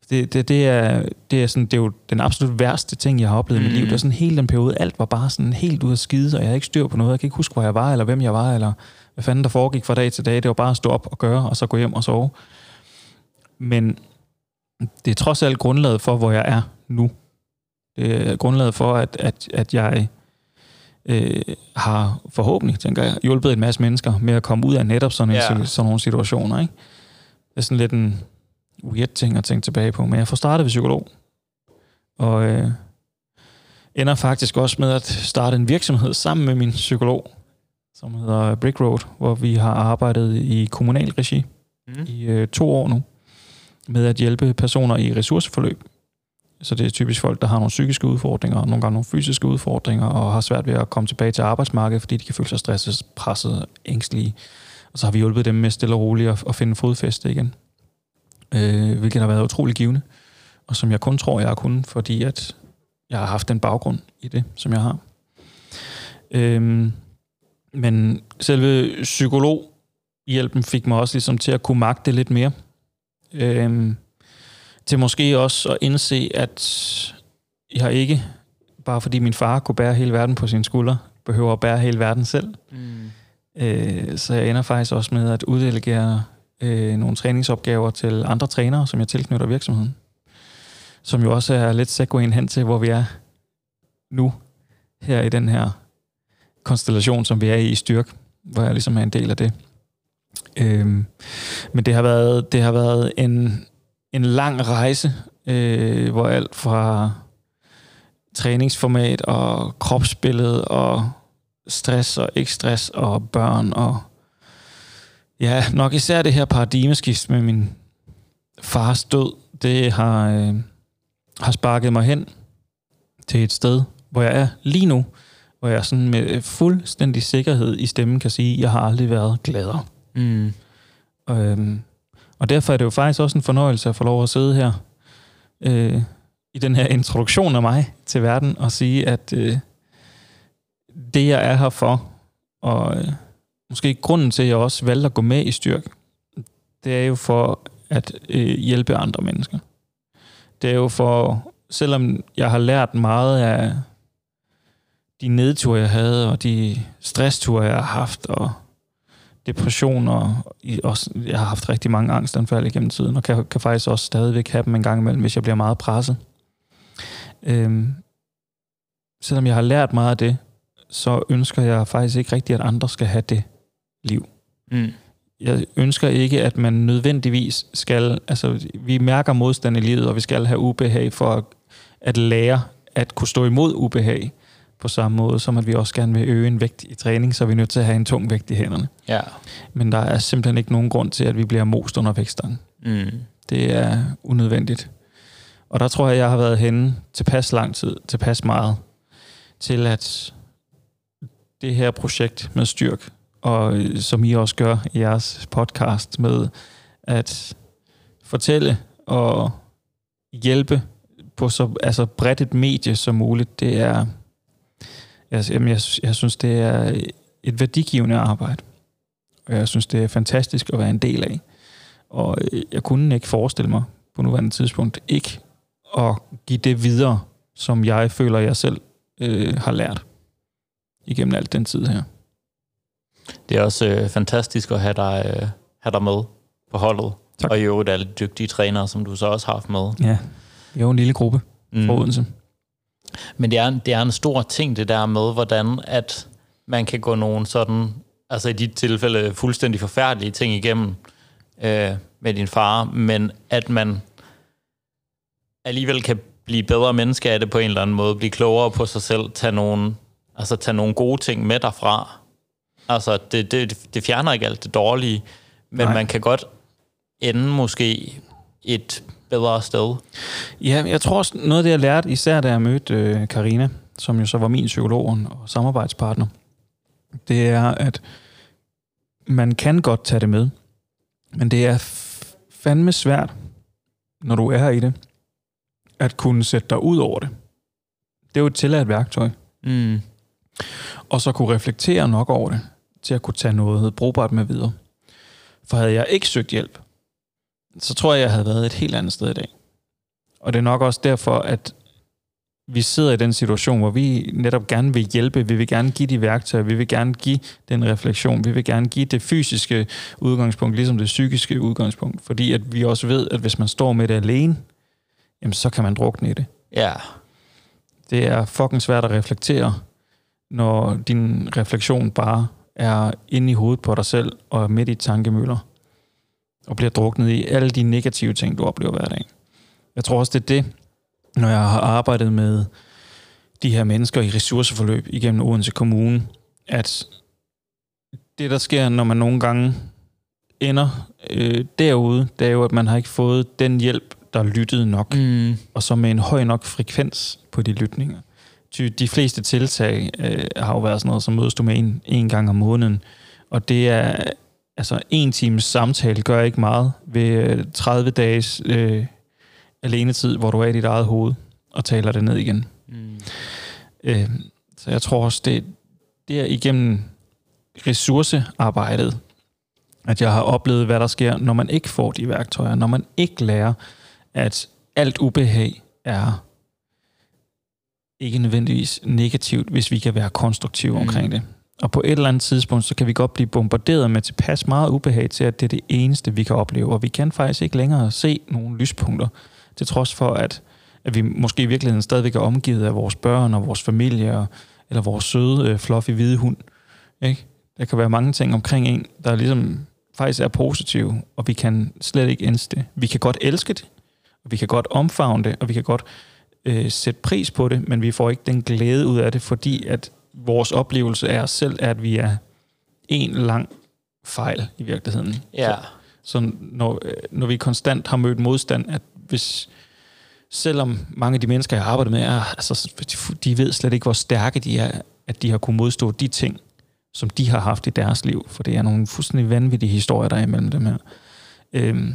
Det, det, det, er, det, er sådan, det er jo den absolut værste ting, jeg har oplevet i mit Mm. liv. Det er sådan hele den periode, alt var bare sådan helt ud af skide, og jeg havde ikke styr på noget. Jeg kan ikke huske, hvor jeg var, eller hvem jeg var, eller hvad fanden der foregik fra dag til dag. Det var bare at stå op og gøre, og så gå hjem og sove. Men det er trods alt grundlaget for, hvor jeg er nu. Det er grundlaget for, at, at, at jeg øh, har forhåbentlig, tænker jeg, hjulpet en masse mennesker med at komme ud af netop sådan, ja. sådan nogle situationer. Ikke? Det er sådan lidt en weird ting at tænke tilbage på. Men jeg får startet ved psykolog. Og øh, ender faktisk også med at starte en virksomhed sammen med min psykolog, som hedder Brick Road, hvor vi har arbejdet i kommunal regi Mm. i øh, to år nu, med at hjælpe personer i ressourceforløb. Så det er typisk folk, der har nogle psykiske udfordringer, og nogle gange nogle fysiske udfordringer, og har svært ved at komme tilbage til arbejdsmarkedet, fordi de kan føle sig stresset, presset, ængstelige. Og så har vi hjulpet dem med stille og roligt at, at finde fodfæste igen. Øh, hvilket har været utrolig givende, og som jeg kun tror, jeg har kunnet, fordi at jeg har haft den baggrund i det, som jeg har. Øhm, men selve psykologhjælpen fik mig også ligesom til at kunne magte lidt mere. Øhm, til måske også at indse, at jeg ikke, bare fordi min far kunne bære hele verden på sine skuldre, behøver at bære hele verden selv. Mm. Øh, så jeg ender faktisk også med at uddelegere øh, nogle træningsopgaver til andre trænere, som jeg tilknytter virksomheden. Som jo også er lidt segwayen hen til, hvor vi er nu, her i den her konstellation, som vi er i i styrk, hvor jeg ligesom er en del af det. Øhm, men det har været, det har været en, en lang rejse, øh, hvor alt fra træningsformat og kropsbillede og stress og ikke stress og børn og ja, nok især det her paradigmeskift med min fars død, det har, øh, har sparket mig hen til et sted, hvor jeg er lige nu, hvor jeg sådan med fuldstændig sikkerhed i stemmen kan sige, at jeg har aldrig været gladere. Mm. Øhm, og derfor er det jo faktisk også en fornøjelse at få lov at sidde her øh, i den her introduktion af mig til verden og sige, at øh, det, jeg er her for, og øh, måske grunden til, at jeg også valgte at gå med i styrk, det er jo for at øh, hjælpe andre mennesker. Det er jo for, selvom jeg har lært meget af de nedture, jeg havde, og de stressture, jeg har haft, og depression, og også, jeg har haft rigtig mange angstanfald igennem tiden, og kan, kan faktisk også stadigvæk have dem en gang imellem, hvis jeg bliver meget presset. Øhm, selvom jeg har lært meget af det, så ønsker jeg faktisk ikke rigtigt, at andre skal have det liv. Mm. Jeg ønsker ikke, at man nødvendigvis skal... Altså, vi mærker modstand i livet, og vi skal have ubehag for at, at lære at kunne stå imod ubehag på samme måde, som at vi også gerne vil øge en vægt i træning, så er vi nødt til at have en tung vægt i hænderne. Ja. Men der er simpelthen ikke nogen grund til, at vi bliver most under vægtstangen. Mm. Det er unødvendigt. Og der tror jeg, jeg har været henne tilpas lang tid, tilpas meget, til at det her projekt med styrk, og øh, som I også gør i jeres podcast med at fortælle og hjælpe på så altså bredt et medie som muligt, det er, jeg, jamen jeg, jeg synes, det er et værdigivende arbejde. Og jeg synes, det er fantastisk at være en del af. Og øh, jeg kunne ikke forestille mig på nuværende tidspunkt ikke at give det videre, som jeg føler, jeg selv øh, har lært igennem alt den tid her. Det er også øh, fantastisk at have dig, øh, have dig med på holdet. Tak. Og i øvrigt alle dygtige trænere, som du så også har haft med. Ja, jo en lille gruppe Mm. fra Odense. Men det er, det er en stor ting, det der med, hvordan at man kan gå nogle sådan, altså i dit tilfælde, fuldstændig forfærdelige ting igennem øh, med din far, men at man alligevel kan blive bedre menneske af det på en eller anden måde, blive klogere på sig selv, tage nogle, altså tage nogle gode ting med derfra. Altså, det, det, det fjerner ikke alt det dårlige, men Nej. Man kan godt ende måske et bedre sted. Ja, jeg tror også, noget af det, jeg lærte, især da jeg mødte øh, Karina, som jo så var min psykolog og samarbejdspartner, det er, at man kan godt tage det med, men det er fandme svært, når du er her i det, at kunne sætte dig ud over det. Det er jo et tilladt værktøj. Mm. og så kunne reflektere nok over det, til at kunne tage noget brugbart med videre. For havde jeg ikke søgt hjælp, så tror jeg, jeg havde været et helt andet sted i dag. Og det er nok også derfor, at vi sidder i den situation, hvor vi netop gerne vil hjælpe, vi vil gerne give de værktøjer, vi vil gerne give den refleksion, vi vil gerne give det fysiske udgangspunkt, ligesom det psykiske udgangspunkt, fordi at vi også ved, at hvis man står med det alene, jamen så kan man drukne i det. Ja, Det er fucking svært at reflektere, når din refleksion bare er inde i hovedet på dig selv og er midt i tankemøller og bliver druknet i alle de negative ting, du oplever hver dag. Jeg tror også, det er det, når jeg har arbejdet med de her mennesker i ressourceforløb igennem Odense Kommune, at det, der sker, når man nogle gange ender øh, derude, det er jo, at man har ikke fået den hjælp, der lyttede nok mm. og så med en høj nok frekvens på de lytninger. De fleste tiltag øh, har jo været sådan noget, som mødes du med en, en gang om måneden, og det er, altså en times samtale gør ikke meget ved øh, 30 dages øh, alenetid, hvor du er i dit eget hoved og taler det ned igen. Mm. Øh, så jeg tror også, det, det er igennem ressourcearbejdet, at jeg har oplevet, hvad der sker, når man ikke får de værktøjer, når man ikke lærer, at alt ubehag er ikke nødvendigvis negativt, hvis vi kan være konstruktive Mm. omkring det. Og på et eller andet tidspunkt, så kan vi godt blive bombarderet med tilpas meget ubehag til, at det er det eneste, vi kan opleve. Og vi kan faktisk ikke længere se nogle lyspunkter, til trods for, at, at vi måske i virkeligheden stadigvæk er omgivet af vores børn og vores familie, og, eller vores søde, øh, fluffy hvide hund. Ikke? Der kan være mange ting omkring en, der ligesom faktisk er positive, og vi kan slet ikke ændre det. Vi kan godt elske det, og vi kan godt omfavne det, og vi kan godt øh, sætte pris på det, men vi får ikke den glæde ud af det, fordi at vores oplevelse af os selv er, at vi er en lang fejl i virkeligheden. Ja. Så når, øh, når vi konstant har mødt modstand, at hvis selvom mange af de mennesker, jeg arbejder med, er, altså, de- de ved slet ikke, hvor stærke de er, at de har kunnet modstå de ting, som de har haft i deres liv, for det er nogle fuldstændig vanvittige historier, der er imellem dem her. Øhm,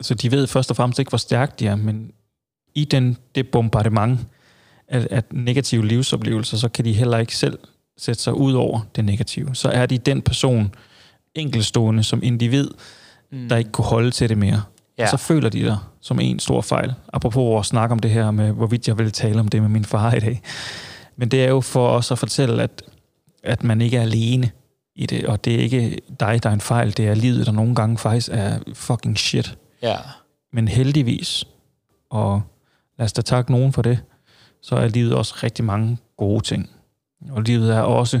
så de ved først og fremmest ikke, hvor stærke de er, men i den, det bombardement at, at negative livsoplevelser, så kan de heller ikke selv sætte sig ud over det negative. Så er de den person, enkelstående som individ, mm. der ikke kunne holde til det mere. Ja. Så føler de dig som en stor fejl. Apropos at snakke om det her med, hvorvidt jeg vil tale om det med min far i dag. Men det er jo for os at fortælle, at, at man ikke er alene i det, og det er ikke dig, der er en fejl, det er livet, der nogle gange faktisk er fucking shit. Ja. Men heldigvis, og lad os da takke nogen for det, så er livet også rigtig mange gode ting. Og livet er også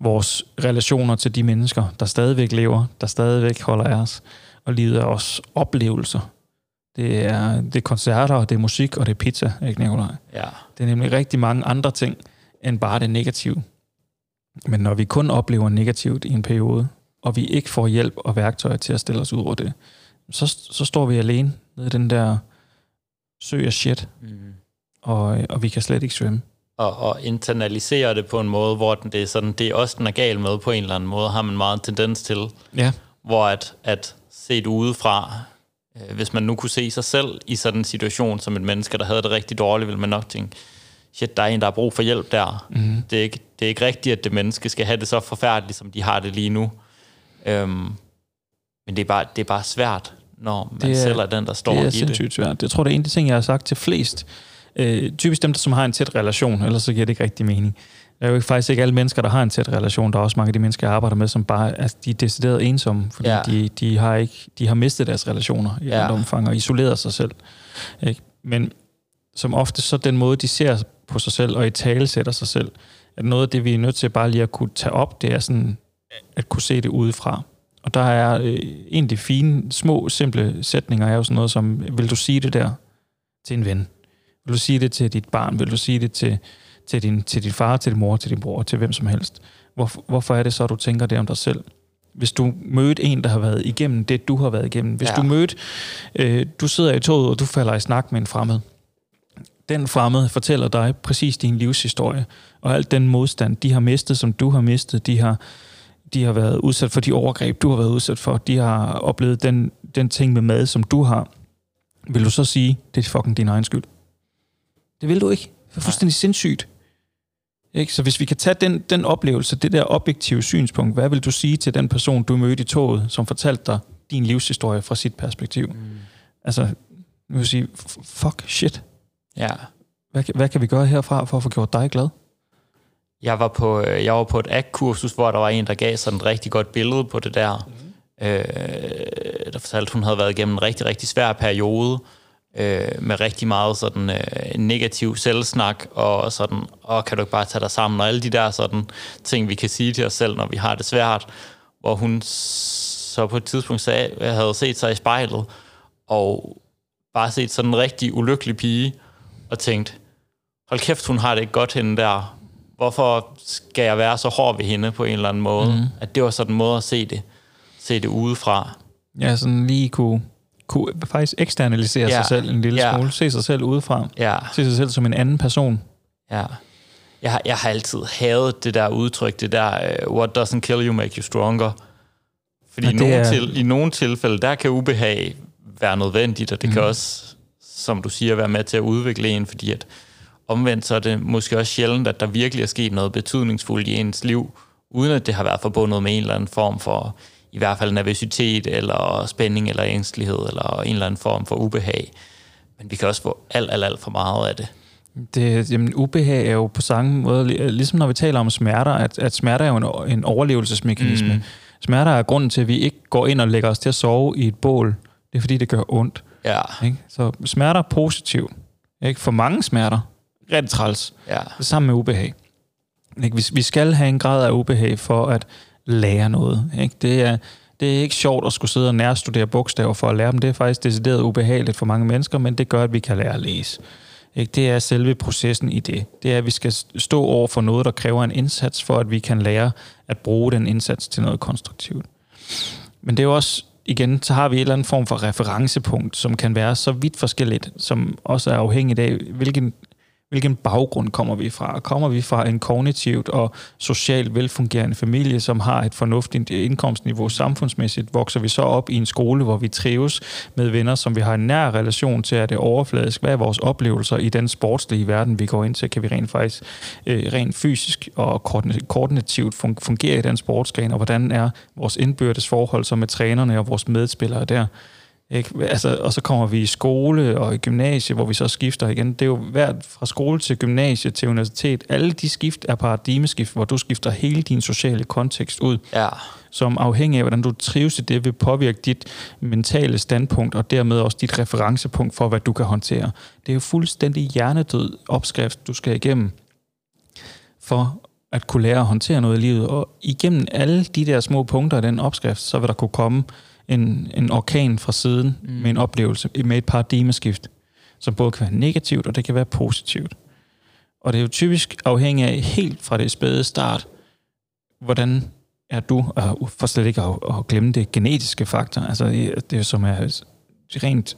vores relationer til de mennesker, der stadigvæk lever, der stadigvæk holder af os. Og livet er også oplevelser. Det er, det er koncerter, det er musik, og det er pizza, ikke Nicolaj? Ja. Det er nemlig rigtig mange andre ting, end bare det negative. Men når vi kun oplever negativt i en periode, og vi ikke får hjælp og værktøjer til at stille os ud over det, så, så står vi alene nede i den der sø af shit, mm. Og, og vi kan slet ikke svømme. Og, og internalisere det på en måde, hvor den, det er sådan, det er også den er gal med på en eller anden måde, har man meget tendens til. Ja. Hvor at, at set udefra, øh, hvis man nu kunne se sig selv i sådan en situation som et menneske, der havde det rigtig dårligt, vil man nok tænke, shit, der er en, der har brug for hjælp der. Mm. Det, er ikke, det er ikke rigtigt, at det menneske skal have det så forfærdeligt, som de har det lige nu. Øhm, men det er, bare, det er bare svært, når man det er, selv er den, der står i det. Det er sindssygt svært. Jeg tror, det er en af de ting, jeg har sagt til flest. Øh, typisk dem, som har en tæt relation, ellers så giver det ikke rigtig mening. Der er jo faktisk ikke alle mennesker, der har en tæt relation. Der er også mange af de mennesker, jeg arbejder med, som bare altså, de er decideret ensomme, fordi ja. de, de, har ikke, de har mistet deres relationer i ja. omfang og isoleret sig selv. Ikke? Men som ofte så den måde, de ser på sig selv og i tale sætter sig selv, at noget af det, vi er nødt til bare lige at kunne tage op, det er sådan at kunne se det udefra. Og der er øh, en af de fine, små, simple sætninger, er jo sådan noget som, vil du sige det der til en ven? Vil du sige det til dit barn? Vil du sige det til, til, din, til din far, til din mor, til din bror, til hvem som helst? Hvorfor, hvorfor er det så, du tænker det om dig selv? Hvis du mødte en, der har været igennem det, du har været igennem. Hvis ja. du mødte, øh, du sidder i toget, og du falder i snak med en fremmed. Den fremmede fortæller dig præcis din livshistorie, og alt den modstand, de har mistet, som du har mistet, de har, de har været udsat for de overgreb, du har været udsat for, de har oplevet den, den ting med mad, som du har. Vil du så sige, det er fucking din egen skyld? Det vil du ikke. Det er fuldstændig sindssygt. Ikke? Så hvis vi kan tage den, den oplevelse, det der objektive synspunkt, hvad vil du sige til den person, du mødte i toget, som fortalte dig din livshistorie fra sit perspektiv? Mm. Altså, nu vil sige, fuck shit. Ja. Hvad, hvad kan vi gøre herfra for at få gjort dig glad? Jeg var på, øh, jeg var på et ACT-kursus, hvor der var en, der gav sådan et rigtig godt billede på det der. Mm. Øh, der fortalte, at hun havde været igennem en rigtig, rigtig svær periode, øh, med rigtig meget sådan øh, negativ selvsnak, og sådan, og kan du ikke bare tage dig sammen, og alle de der sådan ting, vi kan sige til os selv, når vi har det svært, hvor hun så på et tidspunkt sagde, at jeg havde set sig i spejlet, og bare set sådan en rigtig ulykkelig pige, og tænkt, hold kæft, hun har det ikke godt hende der. Hvorfor skal jeg være så hård ved hende på en eller anden måde? Mm. At det var sådan en måde at se det, se det udefra. Ja, sådan lige kunne kunne faktisk eksternalisere ja. sig selv en lille ja. smule. Se sig selv udefra. Ja. Se sig selv som en anden person. Ja. Jeg har, jeg har altid hadet det der udtryk, det der, uh, what doesn't kill you make you stronger. Fordi i, nogle er... til, i nogle tilfælde, der kan ubehag være nødvendigt, og det mm. kan mhm. også, som du siger, være med til at udvikle en, fordi at omvendt så er det måske også sjældent, at der virkelig er sket noget betydningsfuldt i ens liv, uden at det har været forbundet med en eller anden form for i hvert fald nervøsitet, eller spænding, eller ængstelighed, eller en eller anden form for ubehag. Men vi kan også få alt, alt, alt for meget af det. Det, jamen, ubehag er jo på samme måde, ligesom når vi taler om smerter, at, at smerter er jo en, en overlevelsesmekanisme. Mm. Smerter er grunden til, at vi ikke går ind og lægger os til at sove i et bål. Det er fordi, det gør ondt. Ja. Ikke? Så smerter er positiv. Ikke? For mange smerter, rigtig træls. Ja. Det samme med ubehag. Ikke? Vi, vi skal have en grad af ubehag for at lære noget. Ikke? Det, er, det er ikke sjovt at skulle sidde og nærstudere bogstaver for at lære dem. Det er faktisk decideret ubehageligt for mange mennesker, men det gør, at vi kan lære at læse. Ikke? Det er selve processen i det. Det er, at vi skal stå over for noget, der kræver en indsats, for at vi kan lære at bruge den indsats til noget konstruktivt. Men det er jo også, igen, så har vi en eller anden form for referencepunkt, som kan være så vidt forskelligt, som også er afhængigt af, hvilken, Hvilken baggrund kommer vi fra? Kommer vi fra en kognitivt og socialt velfungerende familie, som har et fornuftigt indkomstniveau samfundsmæssigt? Vokser vi så op i en skole, hvor vi trives med venner, som vi har en nær relation til? Er det overfladisk? Hvad er vores oplevelser i den sportslige verden, vi går ind til? Kan vi rent faktisk øh, rent fysisk og koordinativt fungere i den sportsgren? Og hvordan er vores indbyrdes forhold så med trænerne og vores medspillere der? Ikke? Altså, og så kommer vi i skole og i gymnasie, hvor vi så skifter igen. Det er jo hvert fra skole til gymnasie til universitet. Alle de skift er paradigmeskift, hvor du skifter hele din sociale kontekst ud. Ja. Som afhængig af, hvordan du trives i det, vil påvirke dit mentale standpunkt, og dermed også dit referencepunkt for, hvad du kan håndtere. Det er jo fuldstændig hjernedød opskrift, du skal igennem for at kunne lære at håndtere noget i livet. Og igennem alle de der små punkter af den opskrift, så vil der kunne komme en, en orkan fra siden mm. med en oplevelse, med et paradigmeskift, som både kan være negativt, og det kan være positivt. Og det er jo typisk afhængig af helt fra det spæde start, hvordan er du, og for slet ikke at, at glemme det genetiske faktor, altså det, det som er rent,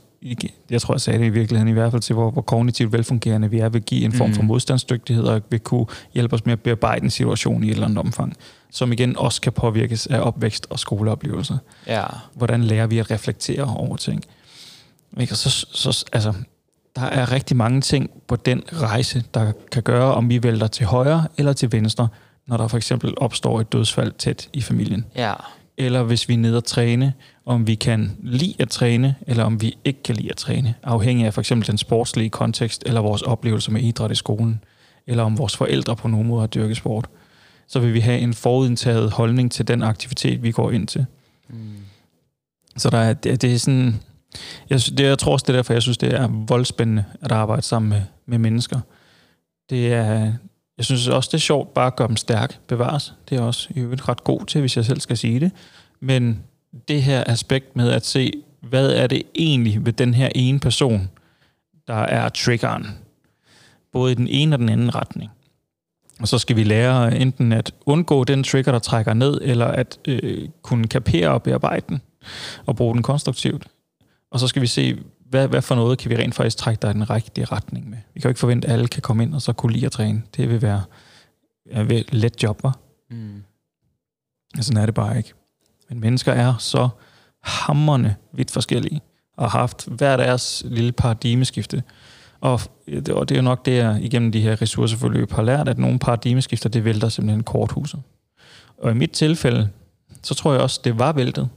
jeg tror jeg sagde det i virkeligheden i hvert fald til, hvor, hvor kognitivt velfungerende vi er, vil give en form for mm. modstandsdygtighed, og vil kunne hjælpe os med at bearbejde en situation i et eller andet omfang som igen også kan påvirkes af opvækst og skoleoplevelser. Ja. Hvordan lærer vi at reflektere over ting? Ikke? Og så, så, altså, der er rigtig mange ting på den rejse, der kan gøre, om vi vælter til højre eller til venstre, når der for eksempel opstår et dødsfald tæt i familien. Ja. Eller hvis vi er nede at træne, om vi kan lide at træne, eller om vi ikke kan lide at træne, afhængig af for eksempel den sportslige kontekst, eller vores oplevelser med idræt i skolen, eller om vores forældre på nogen måde har dyrket sport så vil vi have en forudindtaget holdning til den aktivitet, vi går ind til. Mm. Så der er, det, det er sådan... Jeg, det, jeg tror også, det er derfor, jeg synes, det er voldspændende at arbejde sammen med, med mennesker. Det er, jeg synes også, det er sjovt bare at gøre dem stærk, bevares. Det er også i øvrigt ret god til, hvis jeg selv skal sige det. Men det her aspekt med at se, hvad er det egentlig ved den her ene person, der er triggeren, både i den ene og den anden retning. Og så skal vi lære enten at undgå den trigger, der trækker ned, eller at øh, kunne kapere og bearbejde den, og bruge den konstruktivt. Og så skal vi se, hvad, hvad for noget kan vi rent faktisk trække dig i den rigtige retning med. Vi kan jo ikke forvente, at alle kan komme ind og så kunne lide at træne. Det vil være et let job, var. Mm. Sådan er det bare ikke. Men mennesker er så hammerne vidt forskellige, og har haft hver deres lille paradigmeskifte. Og det, og det er jo nok det, jeg igennem de her ressourceforløb har lært, at nogle paradigmeskifter, det vælter simpelthen korthuset. Og i mit tilfælde, så tror jeg også, det var væltet,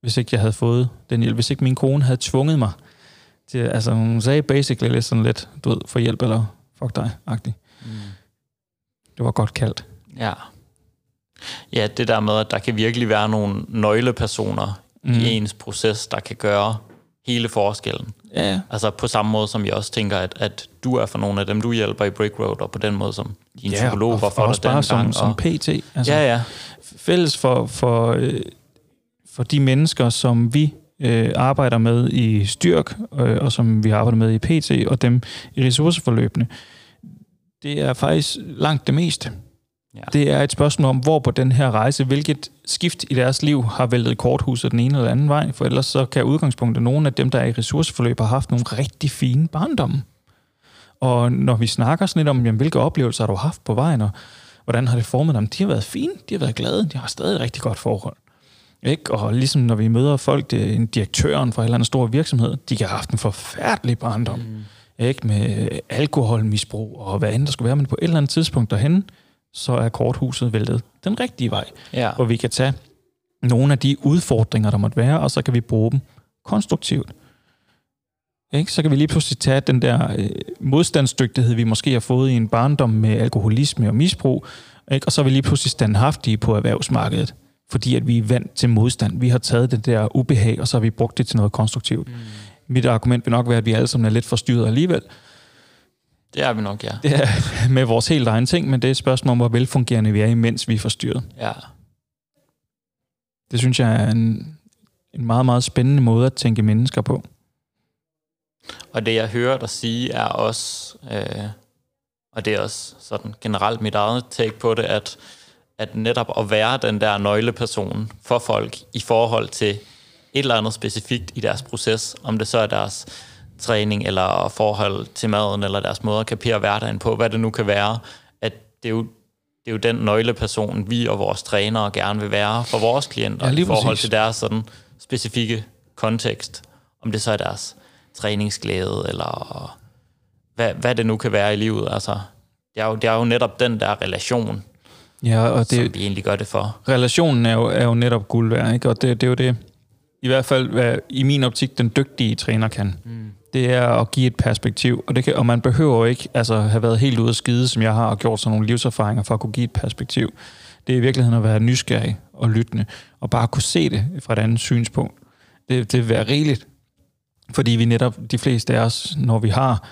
hvis ikke jeg havde fået den hjælp. Hvis ikke min kone havde tvunget mig til, altså hun sagde basically lidt sådan lidt, du ved, for hjælp eller fuck dig-agtigt. Mm. Det var godt kaldt. Ja. Ja, det der med, at der kan virkelig være nogle nøglepersoner mm. i ens proces, der kan gøre hele forskellen. Ja, ja. Altså på samme måde, som jeg også tænker, at, at du er for nogle af dem, du hjælper i Brick Road, og på den måde, som din ja, psykolog var for dig den som, gang. som PT. Altså, ja, ja. Fælles for, for, øh, for de mennesker, som vi øh, arbejder med i Styrk, øh, og som vi arbejder med i PT, og dem i ressourceforløbene, det er faktisk langt det meste. Ja. Det er et spørgsmål om, hvor på den her rejse, hvilket skift i deres liv har væltet korthuset den ene eller anden vej, for ellers så kan udgangspunktet nogle af dem, der er i ressourceforløb, har haft nogle rigtig fine barndomme. Og når vi snakker sådan lidt om, jamen, hvilke oplevelser har du haft på vejen, og hvordan har det formet dem, de har været fine, de har været glade, de har stadig et rigtig godt forhold. Ikke? Og ligesom når vi møder folk, det er en direktøren fra en eller anden stor virksomhed, de kan have haft en forfærdelig barndom. Mm. Ikke? Med alkoholmisbrug og hvad end der skulle være, men på et eller andet tidspunkt derhen, så er korthuset væltet den rigtige vej. Ja. Hvor vi kan tage nogle af de udfordringer, der måtte være, og så kan vi bruge dem konstruktivt. Ikke? Så kan vi lige pludselig tage den der øh, modstandsdygtighed, vi måske har fået i en barndom med alkoholisme og misbrug, ikke? og så er vi lige pludselig standhaftige på erhvervsmarkedet, fordi at vi er vant til modstand. Vi har taget det der ubehag, og så har vi brugt det til noget konstruktivt. Mm. Mit argument vil nok være, at vi alle sammen er lidt forstyrret alligevel, det er vi nok, ja. Det er med vores helt egen ting, men det er et spørgsmål om, hvor velfungerende vi er, imens vi er forstyrret. Ja. Det synes jeg er en, en meget, meget spændende måde at tænke mennesker på. Og det, jeg hører dig sige, er også, øh, og det er også sådan generelt mit eget take på det, at, at netop at være den der nøgleperson for folk i forhold til et eller andet specifikt i deres proces, om det så er deres træning, eller forhold til maden, eller deres måde at kapere hverdagen på, hvad det nu kan være, at det er jo, det er jo den nøgleperson, vi og vores trænere gerne vil være for vores klienter, Ja, i forhold præcis. til deres sådan specifikke kontekst. Om det så er deres træningsglæde, eller hvad, hvad det nu kan være i livet. Altså, det, er jo, det er jo netop den der relation, Ja, og det, som vi egentlig gør det for. relationen er jo, er jo netop guld værd, ikke? og det, det er jo det, i hvert fald hvad, i min optik, den dygtige træner kan. Mm. Det er at give et perspektiv, og, det kan, og man behøver jo ikke altså, have været helt ude at skide, som jeg har, og gjort sådan nogle livserfaringer for at kunne give et perspektiv. Det er i virkeligheden at være nysgerrig og lyttende, og bare kunne se det fra et andet synspunkt. Det, det vil være rigeligt, fordi vi netop, de fleste af os, når vi har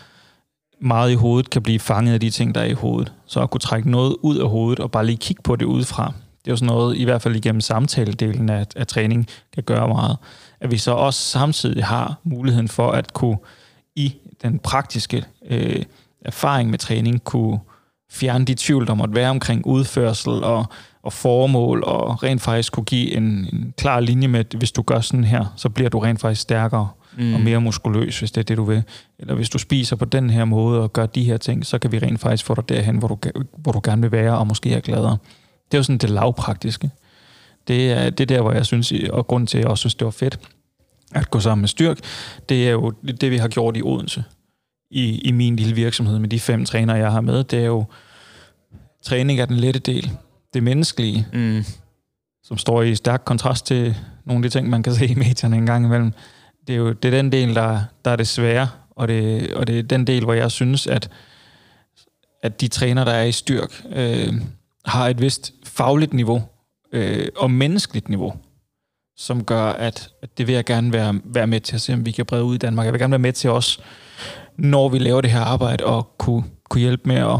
meget i hovedet, kan blive fanget af de ting, der er i hovedet. Så at kunne trække noget ud af hovedet, og bare lige kigge på det udefra, det er jo sådan noget, i hvert fald igennem samtaledelen af, af træning, kan gøre meget. At vi så også samtidig har muligheden for at kunne i den praktiske øh, erfaring med træning, kunne fjerne de tvivl, der måtte være omkring udførsel og, og formål, og rent faktisk kunne give en, en klar linje med, at hvis du gør sådan her, så bliver du rent faktisk stærkere mm. og mere muskuløs, hvis det er det, du vil. Eller hvis du spiser på den her måde og gør de her ting, så kan vi rent faktisk få dig derhen, hvor du, hvor du gerne vil være, og måske er gladere. Det er jo sådan det lavpraktiske. Det er det er der, hvor jeg synes, og grund til, at jeg også synes, det var fedt at gå sammen med Styrk, det er jo det, vi har gjort i Odense. I, I min lille virksomhed med de fem trænere, jeg har med, det er jo, træning er den lette del. Det menneskelige, Mm. som står i stærk kontrast til nogle af de ting, man kan se i medierne en gang imellem. Det er jo det er den del, der, der er det svære, og det, og det er den del, hvor jeg synes, at, at de træner, der er i styrk, øh, har et vist fagligt niveau øh, og menneskeligt niveau, som gør, at, at det vil jeg gerne være, være med til at se, om vi kan brede ud i Danmark. Jeg vil gerne være med til os, når vi laver det her arbejde, og kunne, kunne hjælpe med at,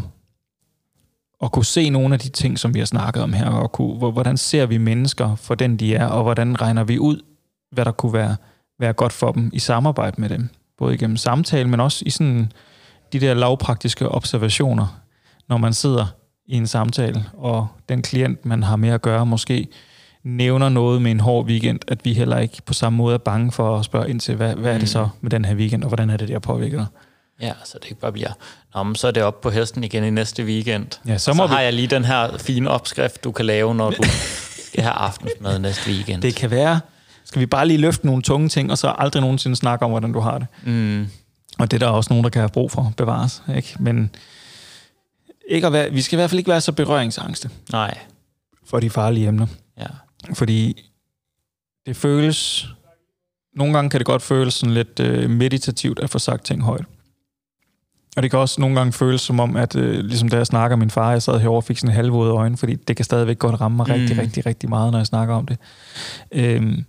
at kunne se nogle af de ting, som vi har snakket om her, og kunne, hvordan ser vi mennesker for den, de er, og hvordan regner vi ud, hvad der kunne være, være godt for dem i samarbejde med dem. Både igennem samtale, men også i sådan de der lavpraktiske observationer, når man sidder i en samtale, og den klient, man har med at gøre, måske nævner noget med en hård weekend, at vi heller ikke på samme måde er bange for at spørge ind til, hvad, hvad er det så med den her weekend, og hvordan er det, der påvirker dig? Ja, så det ikke bare bliver, Nå, men så er det op på hesten igen i næste weekend. Ja, så må så vi- har jeg lige den her fine opskrift, du kan lave, når du skal have aftensmad næste weekend. Det kan være, skal vi bare lige løfte nogle tunge ting, og så aldrig nogensinde snakke om, hvordan du har det. Mm, Og det er der også nogen, der kan have brug for bevares. Ikke? Men ikke at være, vi skal i hvert fald ikke være så berøringsangste nej, for de farlige emner. ja. Fordi det føles... Nogle gange kan det godt føles sådan lidt øh, meditativt at få sagt ting højt. Og det kan også nogle gange føles som om, at øh, ligesom da jeg snakker min far, jeg sad herovre og fik sådan en halvvåde øjne, fordi det kan stadigvæk godt ramme mig mm. rigtig, rigtig, rigtig meget, når jeg snakker om det. Øhm,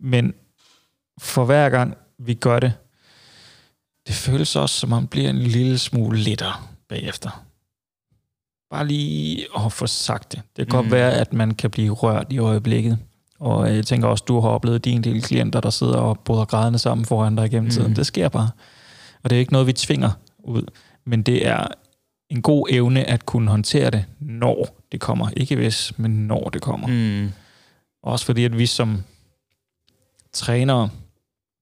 men for hver gang vi gør det, det føles også, som om man bliver en lille smule lettere bagefter. Bare lige at få sagt det. Det kan godt Mm. være, at man kan blive rørt i øjeblikket. Og jeg tænker også, du har oplevet din del klienter, der sidder og bryder grædende sammen foran dig igennem tiden. Mm. Det sker bare. Og det er ikke noget, vi tvinger ud. Men det er en god evne at kunne håndtere det, når det kommer. Ikke hvis, men når det kommer. Mm, Også fordi, at vi som trænere,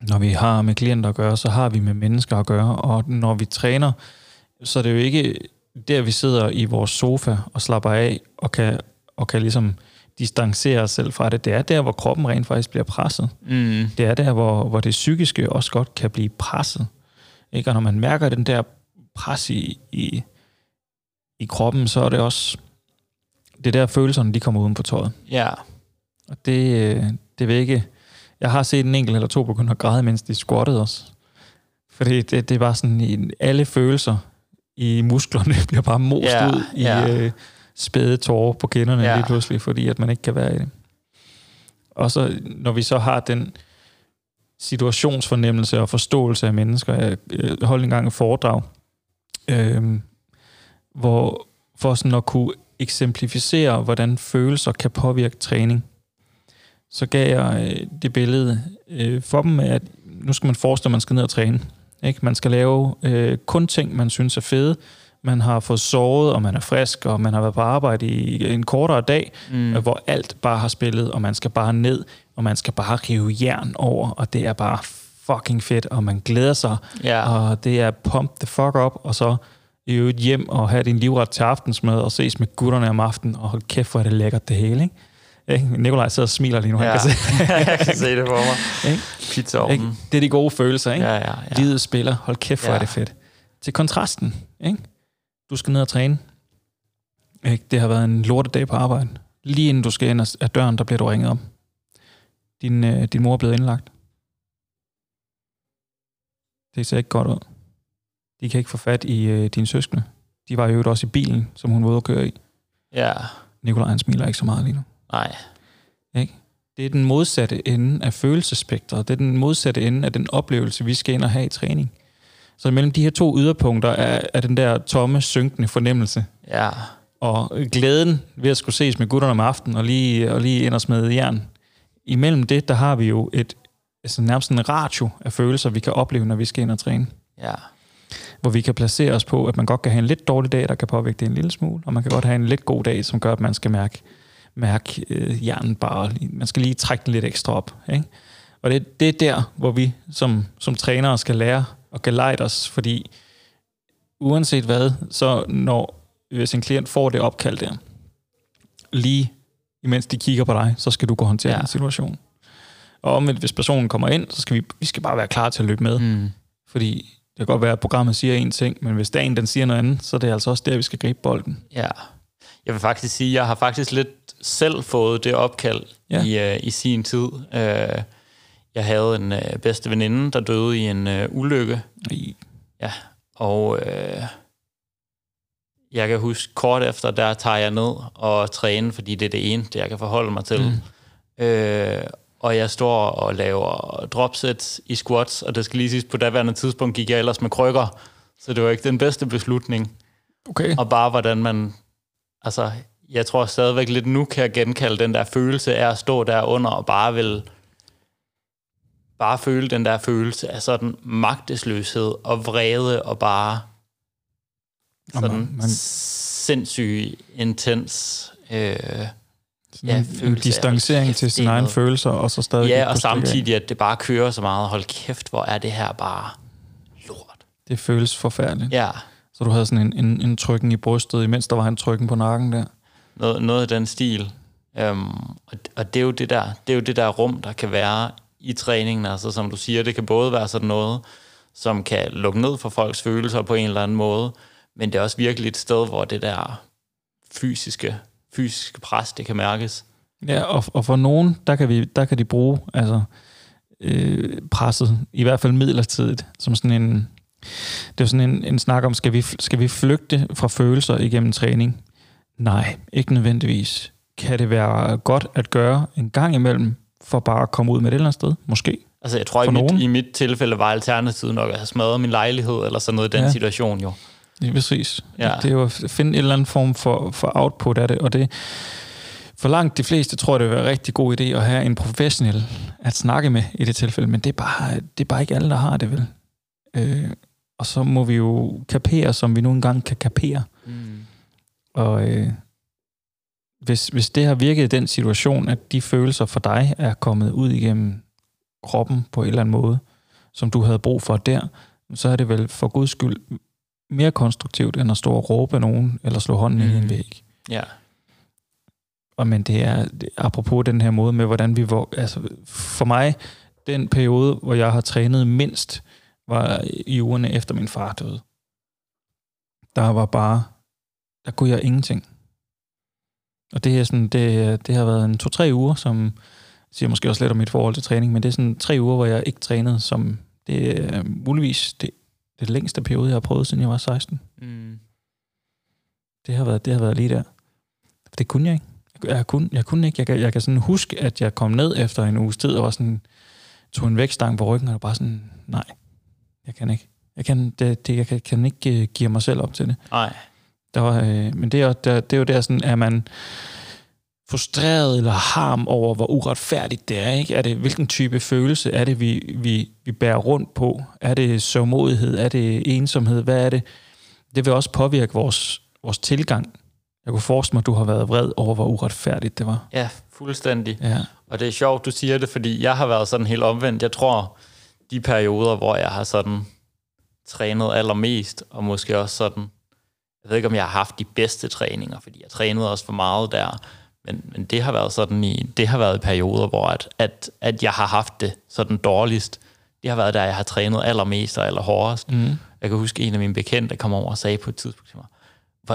når vi har med klienter at gøre, så har vi med mennesker at gøre. Og når vi træner, så er det jo ikke der, vi sidder i vores sofa og slapper af og kan, og kan ligesom distancere os selv fra det. Det er der, hvor kroppen rent faktisk bliver presset. mm, Det er der, hvor, hvor det psykiske også godt kan blive presset. Ikke? Og når man mærker den der pres i, i, i kroppen, så er det også... Det er der, følelserne de kommer uden på tøjet. ja. Og det, øh, det vil ikke... Jeg har set en enkelt eller to begynde at græde, mens de squattede os. Fordi det, det var sådan, alle følelser i musklerne bliver bare most Ja, ud i ja. øh, spæde tårer på kinderne Ja. lige pludselig, fordi at man ikke kan være i det. Og så når vi så har den situationsfornemmelse og forståelse af mennesker. Jeg holdt engang et foredrag, øh, hvor for sådan at kunne eksemplificere, hvordan følelser kan påvirke træning, så gav jeg øh, det billede øh, for dem, at nu skal man forestille, at man skal ned og træne. Ikke? Man skal lave øh, kun ting, man synes er fede. Man har fået sovet, og man er frisk, og man har været på arbejde i en kortere dag, Mm. hvor alt bare har spillet, og man skal bare ned, og man skal bare rive jern over, og det er bare fucking fedt, og man glæder sig, Ja. og det er pump the fuck up, og så i øvrigt hjem og have din livret til aftensmad, og ses med gutterne om aftenen, og hold kæft, hvor er det lækkert det hele, ikke? Ikke? Nikolaj sidder og smiler lige nu, Ja. han kan se. jeg kan se det for mig. Ikke? Pizza Ikke? Det er de gode følelser, ikke? Ja, ja, ja. Livet spiller. Hold kæft, hvor Ja. er det fedt. Til kontrasten, ikke? Du skal ned og træne. Ikke? Det har været en lortedag på arbejde. Lige inden du skal ind af- døren, der bliver du ringet op. Din, øh, din mor er blevet indlagt. Det ser ikke godt ud. De kan ikke få fat i øh, dine søskende. De var jo også i bilen, som hun var ude at køre i. Ja, Nikolaj, han smiler ikke så meget lige nu. Nej. Det er den modsatte ende af følelsespektret. Det er den modsatte ende af den oplevelse, vi skal ind og have i træning. Så mellem de her to yderpunkter er, er den der tomme, synkende fornemmelse. Ja, Og glæden ved at skulle ses med gutterne om aftenen og lige, og lige ind og smide jern. Imellem det, der har vi jo et altså nærmest en ratio af følelser, vi kan opleve, når vi skal ind og træne. ja. Hvor vi kan placere os på, at man godt kan have en lidt dårlig dag, der kan påvirke det en lille smule, og man kan godt have en lidt god dag, som gør, at man skal mærke, mærke øh, hjernen bare. Man skal lige trække den lidt ekstra op. Ikke? Og det, det er der, hvor vi som, som trænere skal lære og gelejde os, fordi uanset hvad, så når hvis en klient får det opkald der, lige imens de kigger på dig, så skal du gå håndtere Ja. den situation. Og omvendt, hvis personen kommer ind, så skal vi, vi skal bare være klar til at løbe med. Mm. Fordi det kan godt være, at programmet siger en ting, men hvis dagen den siger noget andet, så er det altså også der, vi skal gribe bolden. Ja. Jeg vil faktisk sige, jeg har faktisk lidt selv fået det opkald Ja. i, uh, i sin tid. Uh, jeg havde en uh, bedste veninde, der døde i en uh, ulykke. I, Ja, og uh, jeg kan huske, kort efter, der tager jeg ned og træne, fordi det er det eneste, jeg kan forholde mig til. Mm. Uh, og jeg står og laver dropsets i squats, og det skal lige siges, på daværende tidspunkt gik jeg ellers med krykker, så det var ikke den bedste beslutning. okay. Og bare hvordan man... Altså, jeg tror stadigvæk lidt nu kan jeg genkalde den der følelse af at stå der under og bare vil... Bare føle den der følelse af sådan magtesløshed og vrede og bare Og sådan man- man- sindssyg, intens... Øh, ja, en, en følelse af, distancering til sine egne følelser, og så stadig ja, og samtidig, at det bare kører så meget. Hold kæft, hvor er det her bare lort. Det føles forfærdeligt. Ja, Så du havde sådan en, en, en trykken i brystet, imens der var en trykken på nakken der. noget, noget af den stil. Um, og, og det er jo det der, det er jo det der rum, der kan være i træningen. Altså som du siger, det kan både være sådan noget, som kan lukke ned for folks følelser på en eller anden måde, men det er også virkelig et sted, hvor det der fysiske, fysiske pres, det kan mærkes. Ja, og, og for nogen, der kan, vi, der kan de bruge altså, øh, presset, i hvert fald midlertidigt, som sådan en, det er sådan en, en snak om, skal vi, skal vi flygte fra følelser igennem træning? Nej, ikke nødvendigvis. Kan det være godt at gøre en gang imellem, for bare at komme ud med det et eller andet sted? Måske. Altså jeg tror, i For mit, nogen. i mit tilfælde var alternativet nok at have smadret min lejlighed, eller sådan noget i den Ja. situation jo. Ja, præcis. Ja. Det er jo at finde en eller anden form for, for output af det, og det for langt de fleste tror det vil være en rigtig god idé at have en professionel at snakke med i det tilfælde, men det er bare, det er bare ikke alle, der har det, vel? Øh, og så må vi jo kapere, som vi nu engang kan kapere. Mm. Og øh, hvis, hvis det har virket i den situation, at de følelser for dig er kommet ud igennem kroppen på en eller anden måde, som du havde brug for der, så er det vel for guds skyld mere konstruktivt, end at stå og råbe af nogen, eller slå hånden mm. i en Mm. væg. Ja. Og men det er, apropos den her måde med, hvordan vi... Altså, for mig, den periode, hvor jeg har trænet mindst, var i ugerne efter min far døde. Der var bare... Der kunne jeg ingenting. Og det, er sådan, det, det har været en to-tre uger, som siger måske også lidt om mit forhold til træning, men det er sådan tre uger, hvor jeg ikke trænede, som det er muligvis det, det længste periode, jeg har prøvet, siden jeg var 16. Mm. Det har været, det har været lige der. Det kunne jeg ikke. Jeg, jeg, kunne, jeg kunne ikke. Jeg kan, jeg kan sådan huske, at jeg kom ned efter en uges tid, og var sådan, tog en vægtstang på ryggen, og bare sådan, nej, jeg kan ikke. Jeg kan, det, det, jeg kan, kan ikke uh, give mig selv op til det. Nej. Der var, øh, men det er, der, det er jo der sådan, er man frustreret eller harm over, hvor uretfærdigt det er. Ikke? Er det, hvilken type følelse er det, vi, vi, vi bærer rundt på? Er det sørgmodighed? Er det ensomhed? Hvad er det? Det vil også påvirke vores, vores tilgang. Jeg kunne forestille mig, at du har været vred over, hvor uretfærdigt det var. Ja, fuldstændig. Ja. Og det er sjovt, du siger det, fordi jeg har været sådan helt omvendt. Jeg tror, de perioder, hvor jeg har sådan trænet allermest, og måske også sådan, jeg ved ikke, om jeg har haft de bedste træninger, fordi jeg trænede også for meget der, men, men det har været sådan i, det har været i perioder, hvor at, at, at jeg har haft det sådan dårligst. Det har været der, jeg har trænet allermest og allerhårdest. Mm. Jeg kan huske, en af mine bekendte kom over og sagde på et tidspunkt til mig,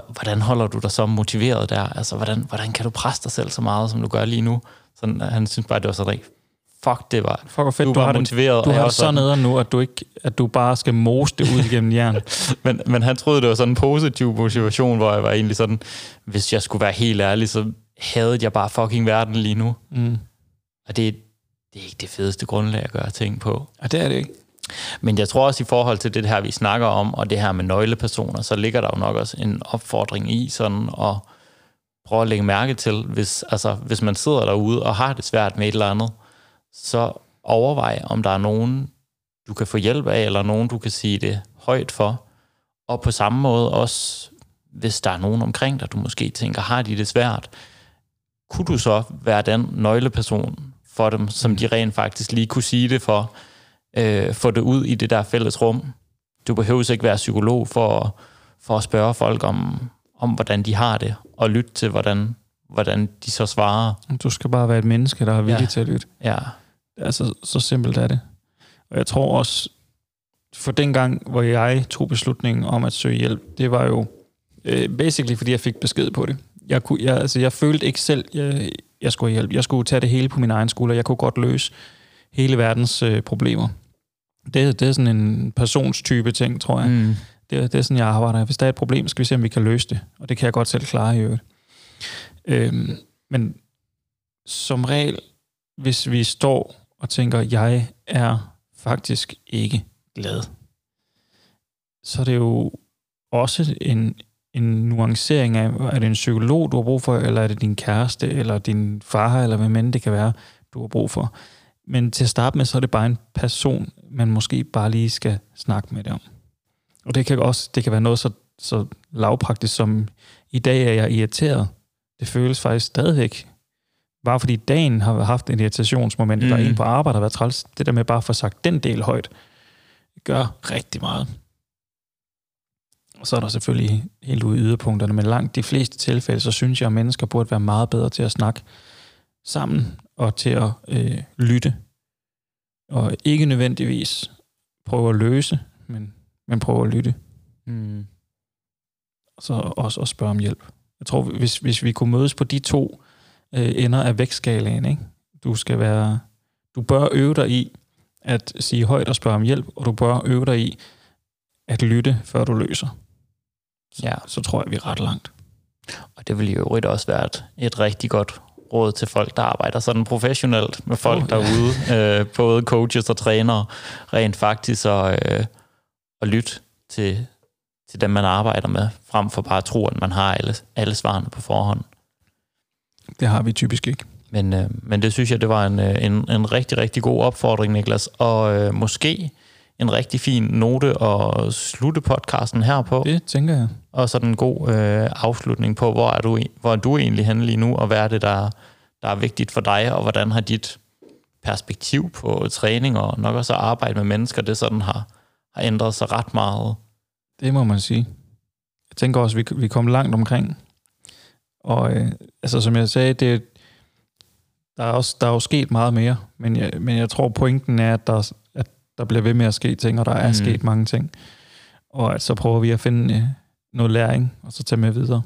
hvordan holder du dig så motiveret der? Altså, hvordan, hvordan kan du presse dig selv så meget, som du gør lige nu? Sådan, han synes bare, det var sådan rigtig, fuck, det var, fuck, fedt, du, du var har motiveret. Du har det så nede nu, at du, ikke, at du bare skal mose det ud igennem hjernen. men, men han troede, det var sådan en positiv motivation, hvor jeg var egentlig sådan, hvis jeg skulle være helt ærlig, så havde jeg bare fucking verden lige nu. Mm. Og det, det er ikke det fedeste grundlag at gøre ting på. Ja, det er det ikke. Men jeg tror også i forhold til det her, vi snakker om, og det her med nøglepersoner, så ligger der jo nok også en opfordring i sådan at prøve at lægge mærke til, hvis, altså, hvis man sidder derude og har det svært med et eller andet, så overvej, om der er nogen, du kan få hjælp af, eller nogen, du kan sige det højt for. Og på samme måde også, hvis der er nogen omkring dig, du måske tænker, har de det svært, kunne du så være den nøgleperson for dem, som de rent faktisk lige kunne sige det for, øh, få det ud i det der fælles rum. Du behøver ikke være psykolog for, for at spørge folk om, om, hvordan de har det, og lytte til, hvordan, hvordan de så svarer. Du skal bare være et menneske, der er villig ja. til at lytte. Ja. Altså, så simpelt er det. Og jeg tror også, for den gang, hvor jeg tog beslutningen om at søge hjælp, det var jo øh, basically, fordi jeg fik besked på det. Jeg, kunne, jeg, altså, jeg følte ikke selv, jeg, jeg skulle hjælp. Jeg skulle tage det hele på min egen skulder. Jeg kunne godt løse hele verdens øh, problemer. Det, det er sådan en personstype ting, tror jeg. Mm. Det, det er sådan, jeg arbejder. Hvis der er et problem, skal vi se, om vi kan løse det. Og det kan jeg godt selv klare i øvrigt. Øhm, men som regel, hvis vi står og tænker, jeg er faktisk ikke glad, så er det jo også en, en nuancering af, er det en psykolog, du har brug for, eller er det din kæreste, eller din far, eller hvem end det kan være, du har brug for. Men til at starte med, så er det bare en person, man måske bare lige skal snakke med det om. Og det kan også det kan være noget så, så lavpraktisk som, i dag er jeg irriteret. Det føles faktisk stadigvæk. Bare fordi dagen har haft en irritationsmoment, mm. der er en på arbejde, der har været træls. Det der med bare at få sagt den del højt, gør rigtig meget. Og så er der selvfølgelig helt ude i yderpunkterne, men langt de fleste tilfælde, så synes jeg, at mennesker burde være meget bedre til at snakke sammen og til at øh, lytte. Og ikke nødvendigvis prøve at løse, men, men prøve at lytte. Mm. Og så også at spørge om hjælp. Jeg tror, hvis, hvis vi kunne mødes på de to øh, ender af vægtskalaen, ikke? du skal være, du bør øve dig i at sige højt og spørge om hjælp, og du bør øve dig i at lytte, før du løser. Så, ja. så tror jeg, vi er ret langt. Og det vil jo også være et, et rigtig godt råd til folk, der arbejder sådan professionelt med folk oh, derude, øh, både coaches og trænere, rent faktisk at, øh, at lytte til, til dem, man arbejder med, frem for bare at tro, at man har alle, alle svarene på forhånd. Det har vi typisk ikke. Men, øh, men det synes jeg, det var en, øh, en, en rigtig, rigtig god opfordring, Niklas. Og øh, måske en rigtig fin note at slutte podcasten her på. Det tænker jeg. Og så en god øh, afslutning på, hvor er, du, hvor er du egentlig henne lige nu, og hvad er det, der, der er vigtigt for dig, og hvordan har dit perspektiv på træning og nok også at arbejde med mennesker, det sådan har, har ændret sig ret meget? Det må man sige. Jeg tænker også, at vi, vi kom langt omkring. Og øh, altså, som jeg sagde, det, der, er også, der er jo sket meget mere, men jeg, men jeg tror, pointen er, at der, der bliver ved med at ske ting, og der er mm. sket mange ting. Og at så prøver vi at finde øh, noget læring, og så tage med videre.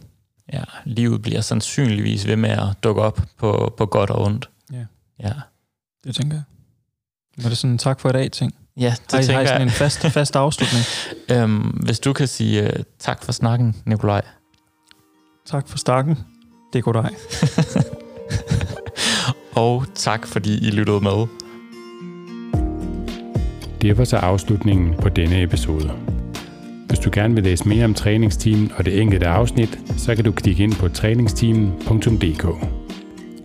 Ja, livet bliver sandsynligvis ved med at dukke op på, på godt og ondt. Ja. ja. Det tænker jeg. Var det sådan en tak for i dag ting? Ja, det har I, tænker har I sådan en fast, fast afslutning? øhm, hvis du kan sige uh, tak for snakken, Nikolaj. Tak for snakken. Det er dig. og tak fordi I lyttede med. Det var så afslutningen på denne episode. Hvis du gerne vil læse mere om træningsteamen og det enkelte afsnit, så kan du klikke ind på træningsteamen.dk.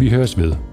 Vi høres ved.